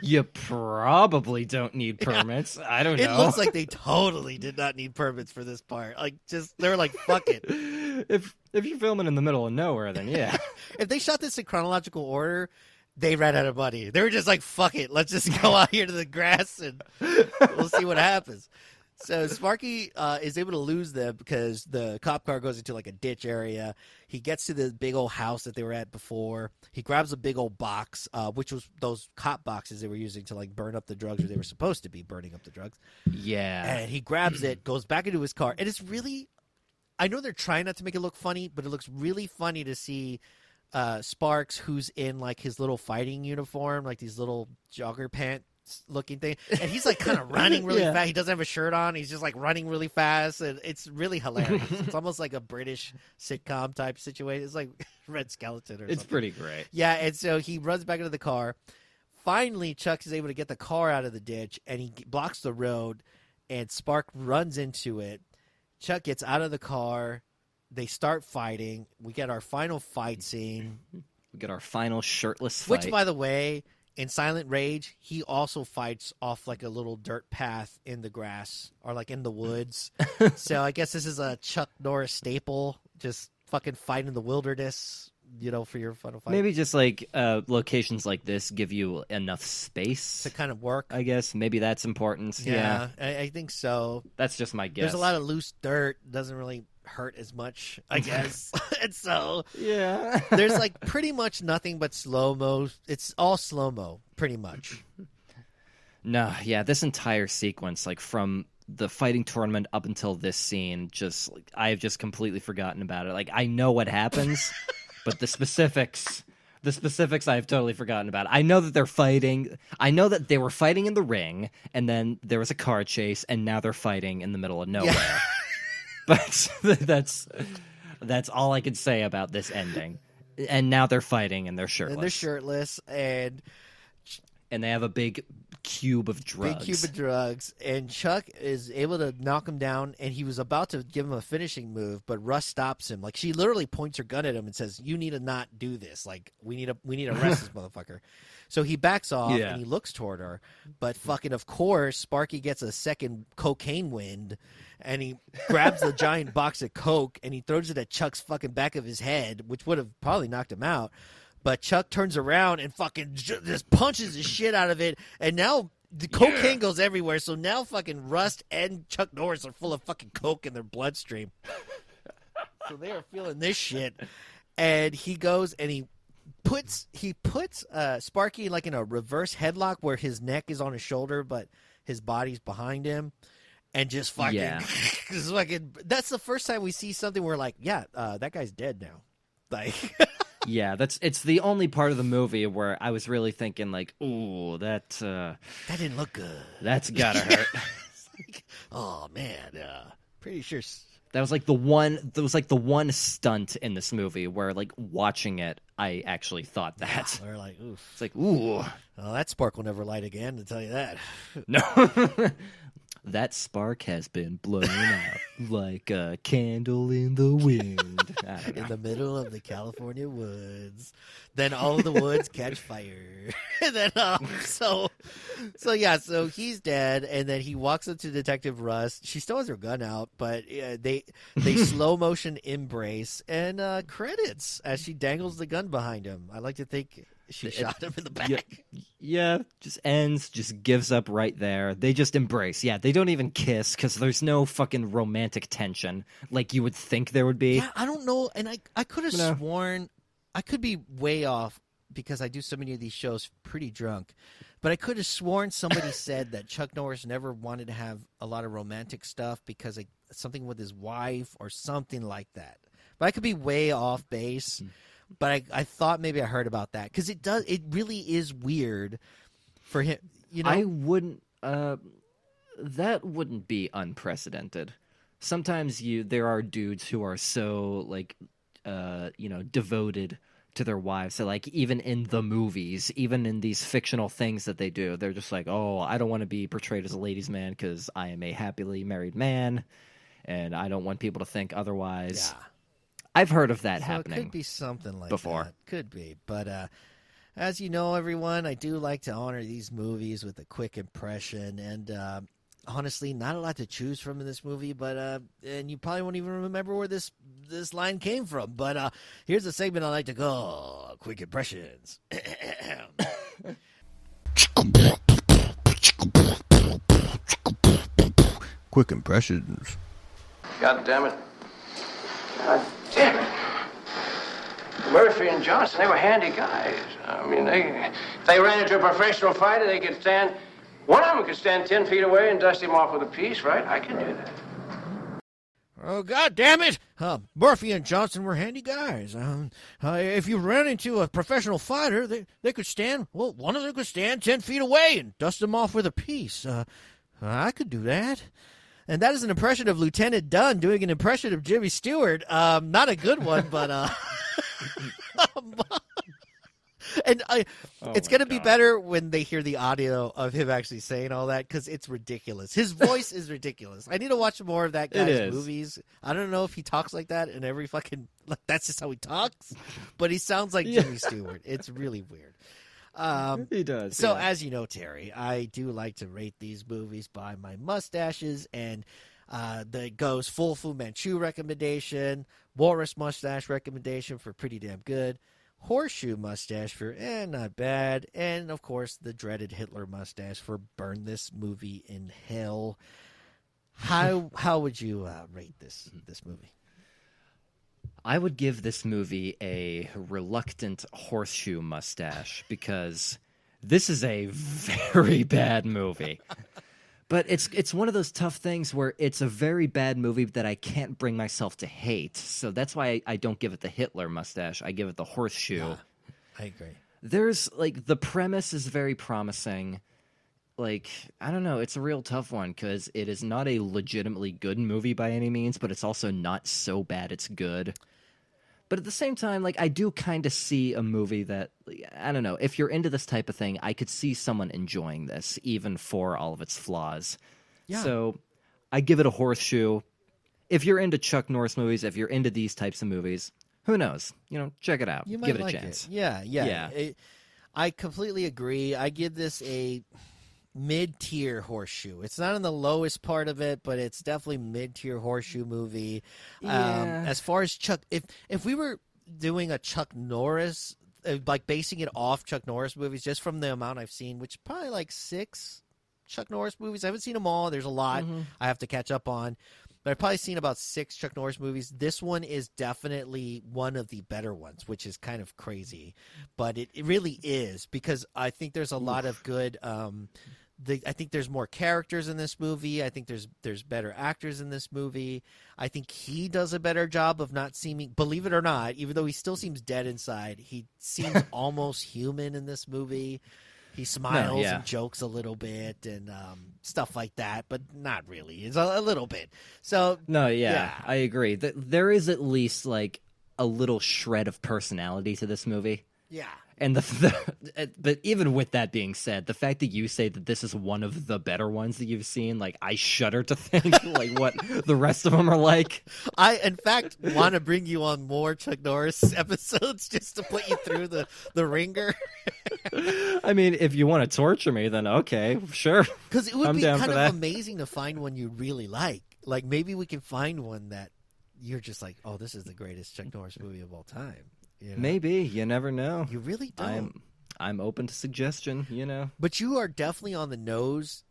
You probably don't need permits. I don't it know. looks like they totally did not need permits for this part. Like, just they're like, fuck it. if if you're filming in the middle of nowhere, then yeah. if they shot this in chronological order, they ran out of money. They were just like, "Fuck it, let's just go out here to the grass and we'll see what happens." So Sparky uh, is able to lose them because the cop car goes into like a ditch area. He gets to the big old house that they were at before. He grabs a big old box, uh, which was those cop boxes they were using to like burn up the drugs, or they were supposed to be burning up the drugs. Yeah. And he grabs it, goes back into his car, and it's really. I know they're trying not to make it look funny, but it looks really funny to see uh, Sparks, who's in like his little fighting uniform, like these little jogger pants looking thing, and he's like kind of running really Yeah. fast. He doesn't have a shirt on. He's just like running really fast, and it's really hilarious. it's almost like a British sitcom type situation. It's like Red Skelton or It's something. pretty great. Yeah, and so he runs back into the car. Finally, Chuck is able to get the car out of the ditch, and he blocks the road. And Spark runs into it. Chuck gets out of the car. They start fighting. We get our final fight scene. We get our final shirtless fight. Which, by the way, in Silent Rage, he also fights off like a little dirt path in the grass or like in the woods. so I guess this is a Chuck Norris staple. Just fucking fight in the wilderness, you know, for your final fight. Maybe just like uh, locations like this give you enough space. to kind of work. I guess maybe that's important. Yeah, Yeah, I, I think so. that's just my guess. There's a lot of loose dirt. Doesn't really hurt as much, I guess. and so yeah. there's like pretty much nothing but slow mo. It's all slow mo, pretty much. no, yeah, this entire sequence, like from the fighting tournament up until this scene, just like, I've just completely forgotten about it. Like I know what happens, but the specifics. The specifics I've totally forgotten about. I know that they're fighting. I know that they were fighting in the ring, and then there was a car chase, and now they're fighting in the middle of nowhere. but that's that's all I can say about this ending. And now they're fighting, and they're shirtless, And they're shirtless and and they have a big cube of drugs. big cube of drugs. And Chuck is able to knock him down. And he was about to give him a finishing move, but Rust stops him. Like she literally points her gun at him and says, "You need to not do this. Like we need to we need to arrest this motherfucker." So he backs off Yeah. and he looks toward her, but fucking of course, Sparky gets a second cocaine wind, and he grabs the giant box of coke and he throws it at Chuck's fucking back of his head, which would have probably knocked him out. But Chuck turns around and fucking just punches the shit out of it, and now the cocaine goes everywhere. So now fucking Rust and Chuck Norris are full of fucking coke in their bloodstream. so they are feeling this shit, and he goes and he puts he puts uh, Sparky like in a reverse headlock where his neck is on his shoulder, but his body's behind him, and just fucking, Yeah. just fucking. That's the first time we see something where like, yeah, uh, that guy's dead now. Like, Yeah, that's it's the only part of the movie where I was really thinking like, ooh, that uh, that didn't look good. that's gotta hurt. Like, oh man, uh, pretty sure. That was like the one. That was like the one stunt in this movie where, like, watching it, I actually thought that. We're like, oof. It's like, ooh, Well, that spark will never light again. To tell you that. no. That spark has been blown out like a candle in the wind. I don't know. in the middle of the California woods. Then all the woods catch fire. and then um, so so yeah, so he's dead and then he walks up to Detective Rust. She still has her gun out, but uh, they they slow motion embrace and uh, credits as she dangles the gun behind him. I like to think she shot him in the back. Yeah, yeah, just ends, just gives up right there. They just embrace. Yeah, they don't even kiss because there's no fucking romantic tension like you would think there would be. Yeah, I don't know, and I I could have You know. sworn I could be way off because I do so many of these shows pretty drunk, but I could have sworn somebody said that Chuck Norris never wanted to have a lot of romantic stuff because like something with his wife or something like that. But I could be way off base. Hmm. But I I thought maybe I heard about that because it does it really is weird for him. You know, I wouldn't. Uh, that wouldn't be unprecedented. Sometimes you there are dudes who are so like, uh, you know, devoted to their wives. So like even in the movies, even in these fictional things that they do, they're just like, oh, I don't want to be portrayed as a ladies' man because I am a happily married man, and I don't want people to think otherwise. yeah. I've heard of that So happening. It could be something like before. that. Could be, but uh, as you know, everyone, I do like to honor these movies with a quick impression, and uh, honestly not a lot to choose from in this movie, but uh, and you probably won't even remember where this this line came from. But uh, here's a segment I like to call quick impressions. Quick impressions. God damn it. God damn it. Murphy and Johnson, they were handy guys. I mean, they, if they ran into a professional fighter, they could stand, one of them could stand 10 feet away and dust him off with a piece, right? I can do that. Oh God damn it! Uh, Murphy and Johnson were handy guys. Um, uh, if you ran into a professional fighter, they they could stand. Well, one of them could stand ten feet away and dust them off with a piece. Uh, I could do that. And that is an impression of Lieutenant Dunn doing an impression of Jimmy Stewart. Um, not a good one, but uh, and I, it's going to be better when they hear the audio of him actually saying all that because it's ridiculous. His voice is ridiculous. I need to watch more of that guy's movies. I don't know if he talks like that in every fucking. Like, that's just how he talks, but he sounds like Yeah. Jimmy Stewart. It's really weird. Um, He does. so, yeah. as you know, Terry, I do like to rate these movies by my mustaches, and uh, the goes full Fu Manchu recommendation, Walrus mustache recommendation for pretty damn good, horseshoe mustache for eh not bad, and of course the dreaded Hitler mustache for burn this movie in hell. How how would you uh, rate this this movie? I would give this movie a reluctant horseshoe mustache because this is a very bad movie. But it's it's one of those tough things where it's a very bad movie that I can't bring myself to hate. So that's why I, I don't give it the Hitler mustache. I give it the horseshoe. I agree. There's like the premise is very promising. Like I don't know, it's a real tough one because it is not a legitimately good movie by any means, but it's also not so bad it's good. But at the same time, like I do kind of see a movie that I don't know. If you're into this type of thing, I could see someone enjoying this, even for all of its flaws. Yeah. So I give it a horseshoe. If you're into Chuck Norris movies, if you're into these types of movies, who knows? You know, check it out. You might give it like a chance. It. Yeah, yeah. Yeah. It- I completely agree. I give this a mid-tier horseshoe. It's not in the lowest part of it, but it's definitely mid-tier horseshoe movie. Yeah. Um, as far as Chuck, if if we were doing a Chuck Norris, uh, like basing it off Chuck Norris movies, just from the amount I've seen, which probably like six Chuck Norris movies. I haven't seen them all. There's a lot I have to catch up on. But I've probably seen about six Chuck Norris movies. This one is definitely one of the better ones, which is kind of crazy. But it, it really is because I think there's a lot of good. Um, the, I think there's more characters in this movie. I think there's there's better actors in this movie. I think he does a better job of not seeming, believe it or not, even though he still seems dead inside, he seems almost human in this movie. He smiles yeah. and jokes a little bit and um, stuff like that, but not really. It's a, a little bit. So No, yeah, Yeah. I agree. Th- There is at least like a little shred of personality to this movie. yeah, And the, the but even with that being said, the fact that you say that this is one of the better ones that you've seen, like I shudder to think like what the rest of them are like. I in fact want to bring you on more Chuck Norris episodes just to put you through the the ringer. I mean, if you want to torture me, then okay, sure. Because it would I'm be kind of that. amazing to find one you really like. Like maybe we can find one that you're just like, oh, this is the greatest Chuck Norris movie of all time. You know? Maybe you never know. you really don't. I'm I'm open to suggestion. You know. But you are definitely on the nose,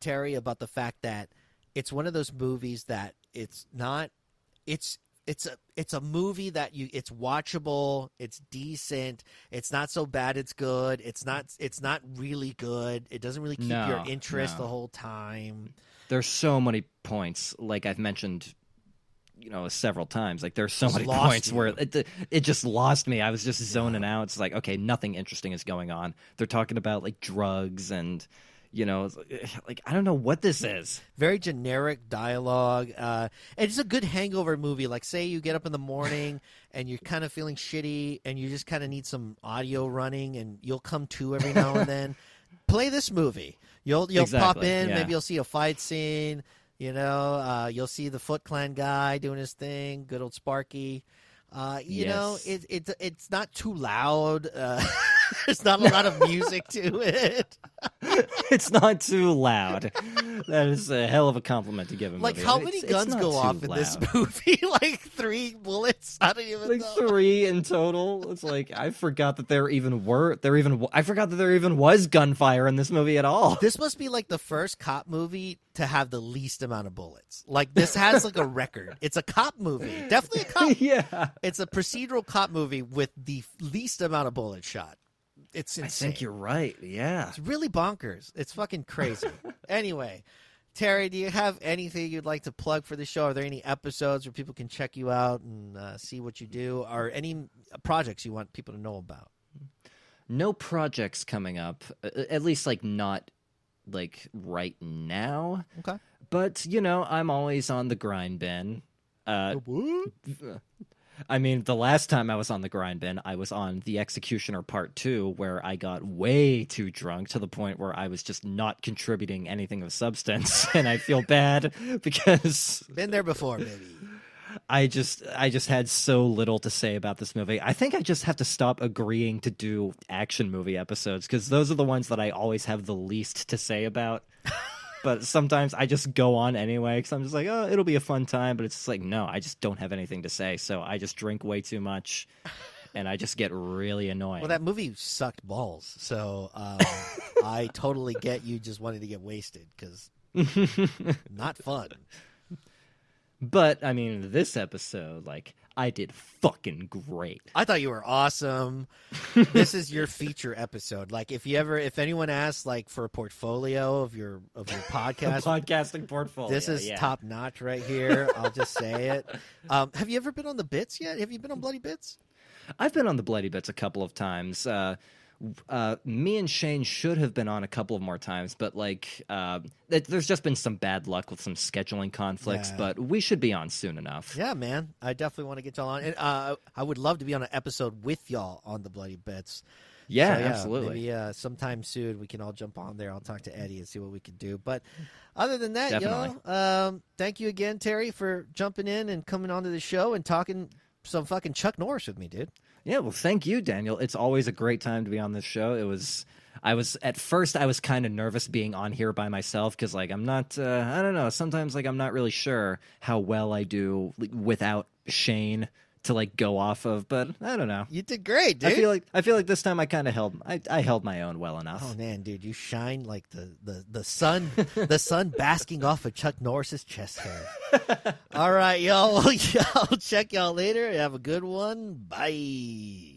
Terry, about the fact that it's one of those movies that it's not. It's it's a it's a movie that you it's watchable. It's decent. It's not so bad. It's good. It's not it's not really good. It doesn't really keep No, your interest no. the whole time. there's so many points like i've mentioned you know several times like there's so many points you. where it, it just lost me i was just zoning out it's like okay nothing interesting is going on they're talking about like drugs and you know like, like i don't know what this is very generic dialogue. Uh, and it's a good hangover movie. Like, say you get up in the morning and you're kind of feeling shitty, and you just kind of need some audio running, and you'll come to every now and then. Play this movie. You'll you'll pop in. yeah. Maybe you'll see a fight scene. You know, uh, you'll see the Foot Clan guy doing his thing. Good old Sparky. Uh, you know, Yes. it, it it's not too loud. Uh, There's not a lot of music to it. it's not too loud. That is a hell of a compliment to give him. Like, how many guns go off in this movie? like three bullets? I don't even like know. three in total. It's like I forgot that there even were there even I forgot that there even was gunfire in this movie at all. This must be like the first cop movie to have the least amount of bullets. Like this has like a record. It's a cop movie, definitely a cop. yeah, It's a procedural cop movie with the least amount of bullets shot. It's I insane. think you're right. Yeah. It's really bonkers. It's fucking crazy. anyway, Terry, do you have anything you'd like to plug for the show? Are there any episodes where people can check you out and uh, see what you do, or any projects you want people to know about? No projects coming up, at least like not like right now. Okay. But you know, I'm always on the grind bin. Uh, I mean, the last time I was on the grind bin, I was on the Executioner Part 2, where I got way too drunk to the point where I was just not contributing anything of substance. and I feel bad because Been there before, baby. I just I just had so little to say about this movie. I think I just have to stop agreeing to do action movie episodes because those are the ones that I always have the least to say about. but sometimes I just go on anyway because I'm just like, oh, it'll be a fun time. But it's just like, no, I just don't have anything to say. So I just drink way too much, and I just get really annoying. Well, that movie sucked balls, so um, I totally get you just wanting to get wasted because not fun. but I mean, this episode, like, I did fucking great. I thought you were awesome. this is your feature episode. Like, if you ever, if anyone asks, like, for a portfolio of your of your podcast, Podcasting portfolio. this is yeah. top notch right here. I'll just say it. Um, have you ever been on the bits yet? Have you been on Bloody Bits? I've been on the Bloody Bits a couple of times. Uh, uh, me and Shane should have been on a couple of more times, but like, uh, th- there's just been some bad luck with some scheduling conflicts. Yeah. But we should be on soon enough. Yeah, man. I definitely want to get y'all on. And uh, I would love to be on an episode with y'all on the Bloody Bits. Yeah, So, absolutely. Maybe uh, sometime soon we can all jump on there. I'll talk to Eddie and see what we can do. But other than that, Definitely. y'all, um, thank you again, Terry, for jumping in and coming onto the show and talking some fucking Chuck Norris with me, dude. Yeah, well, thank you, Daniel. It's always a great time to be on this show. It was, I was at first I was kind of nervous being on here by myself because like I'm not, uh, I don't know. Sometimes like I'm not really sure how well I do without Shane to like go off of, but I don't know. You did great, dude. I feel like I feel like this time I kind of held I, I held my own well enough. Oh man, dude, you shine like the the the sun, the sun basking off of Chuck Norris's chest hair. All right, y'all. I'll check y'all later. Have a good one. Bye.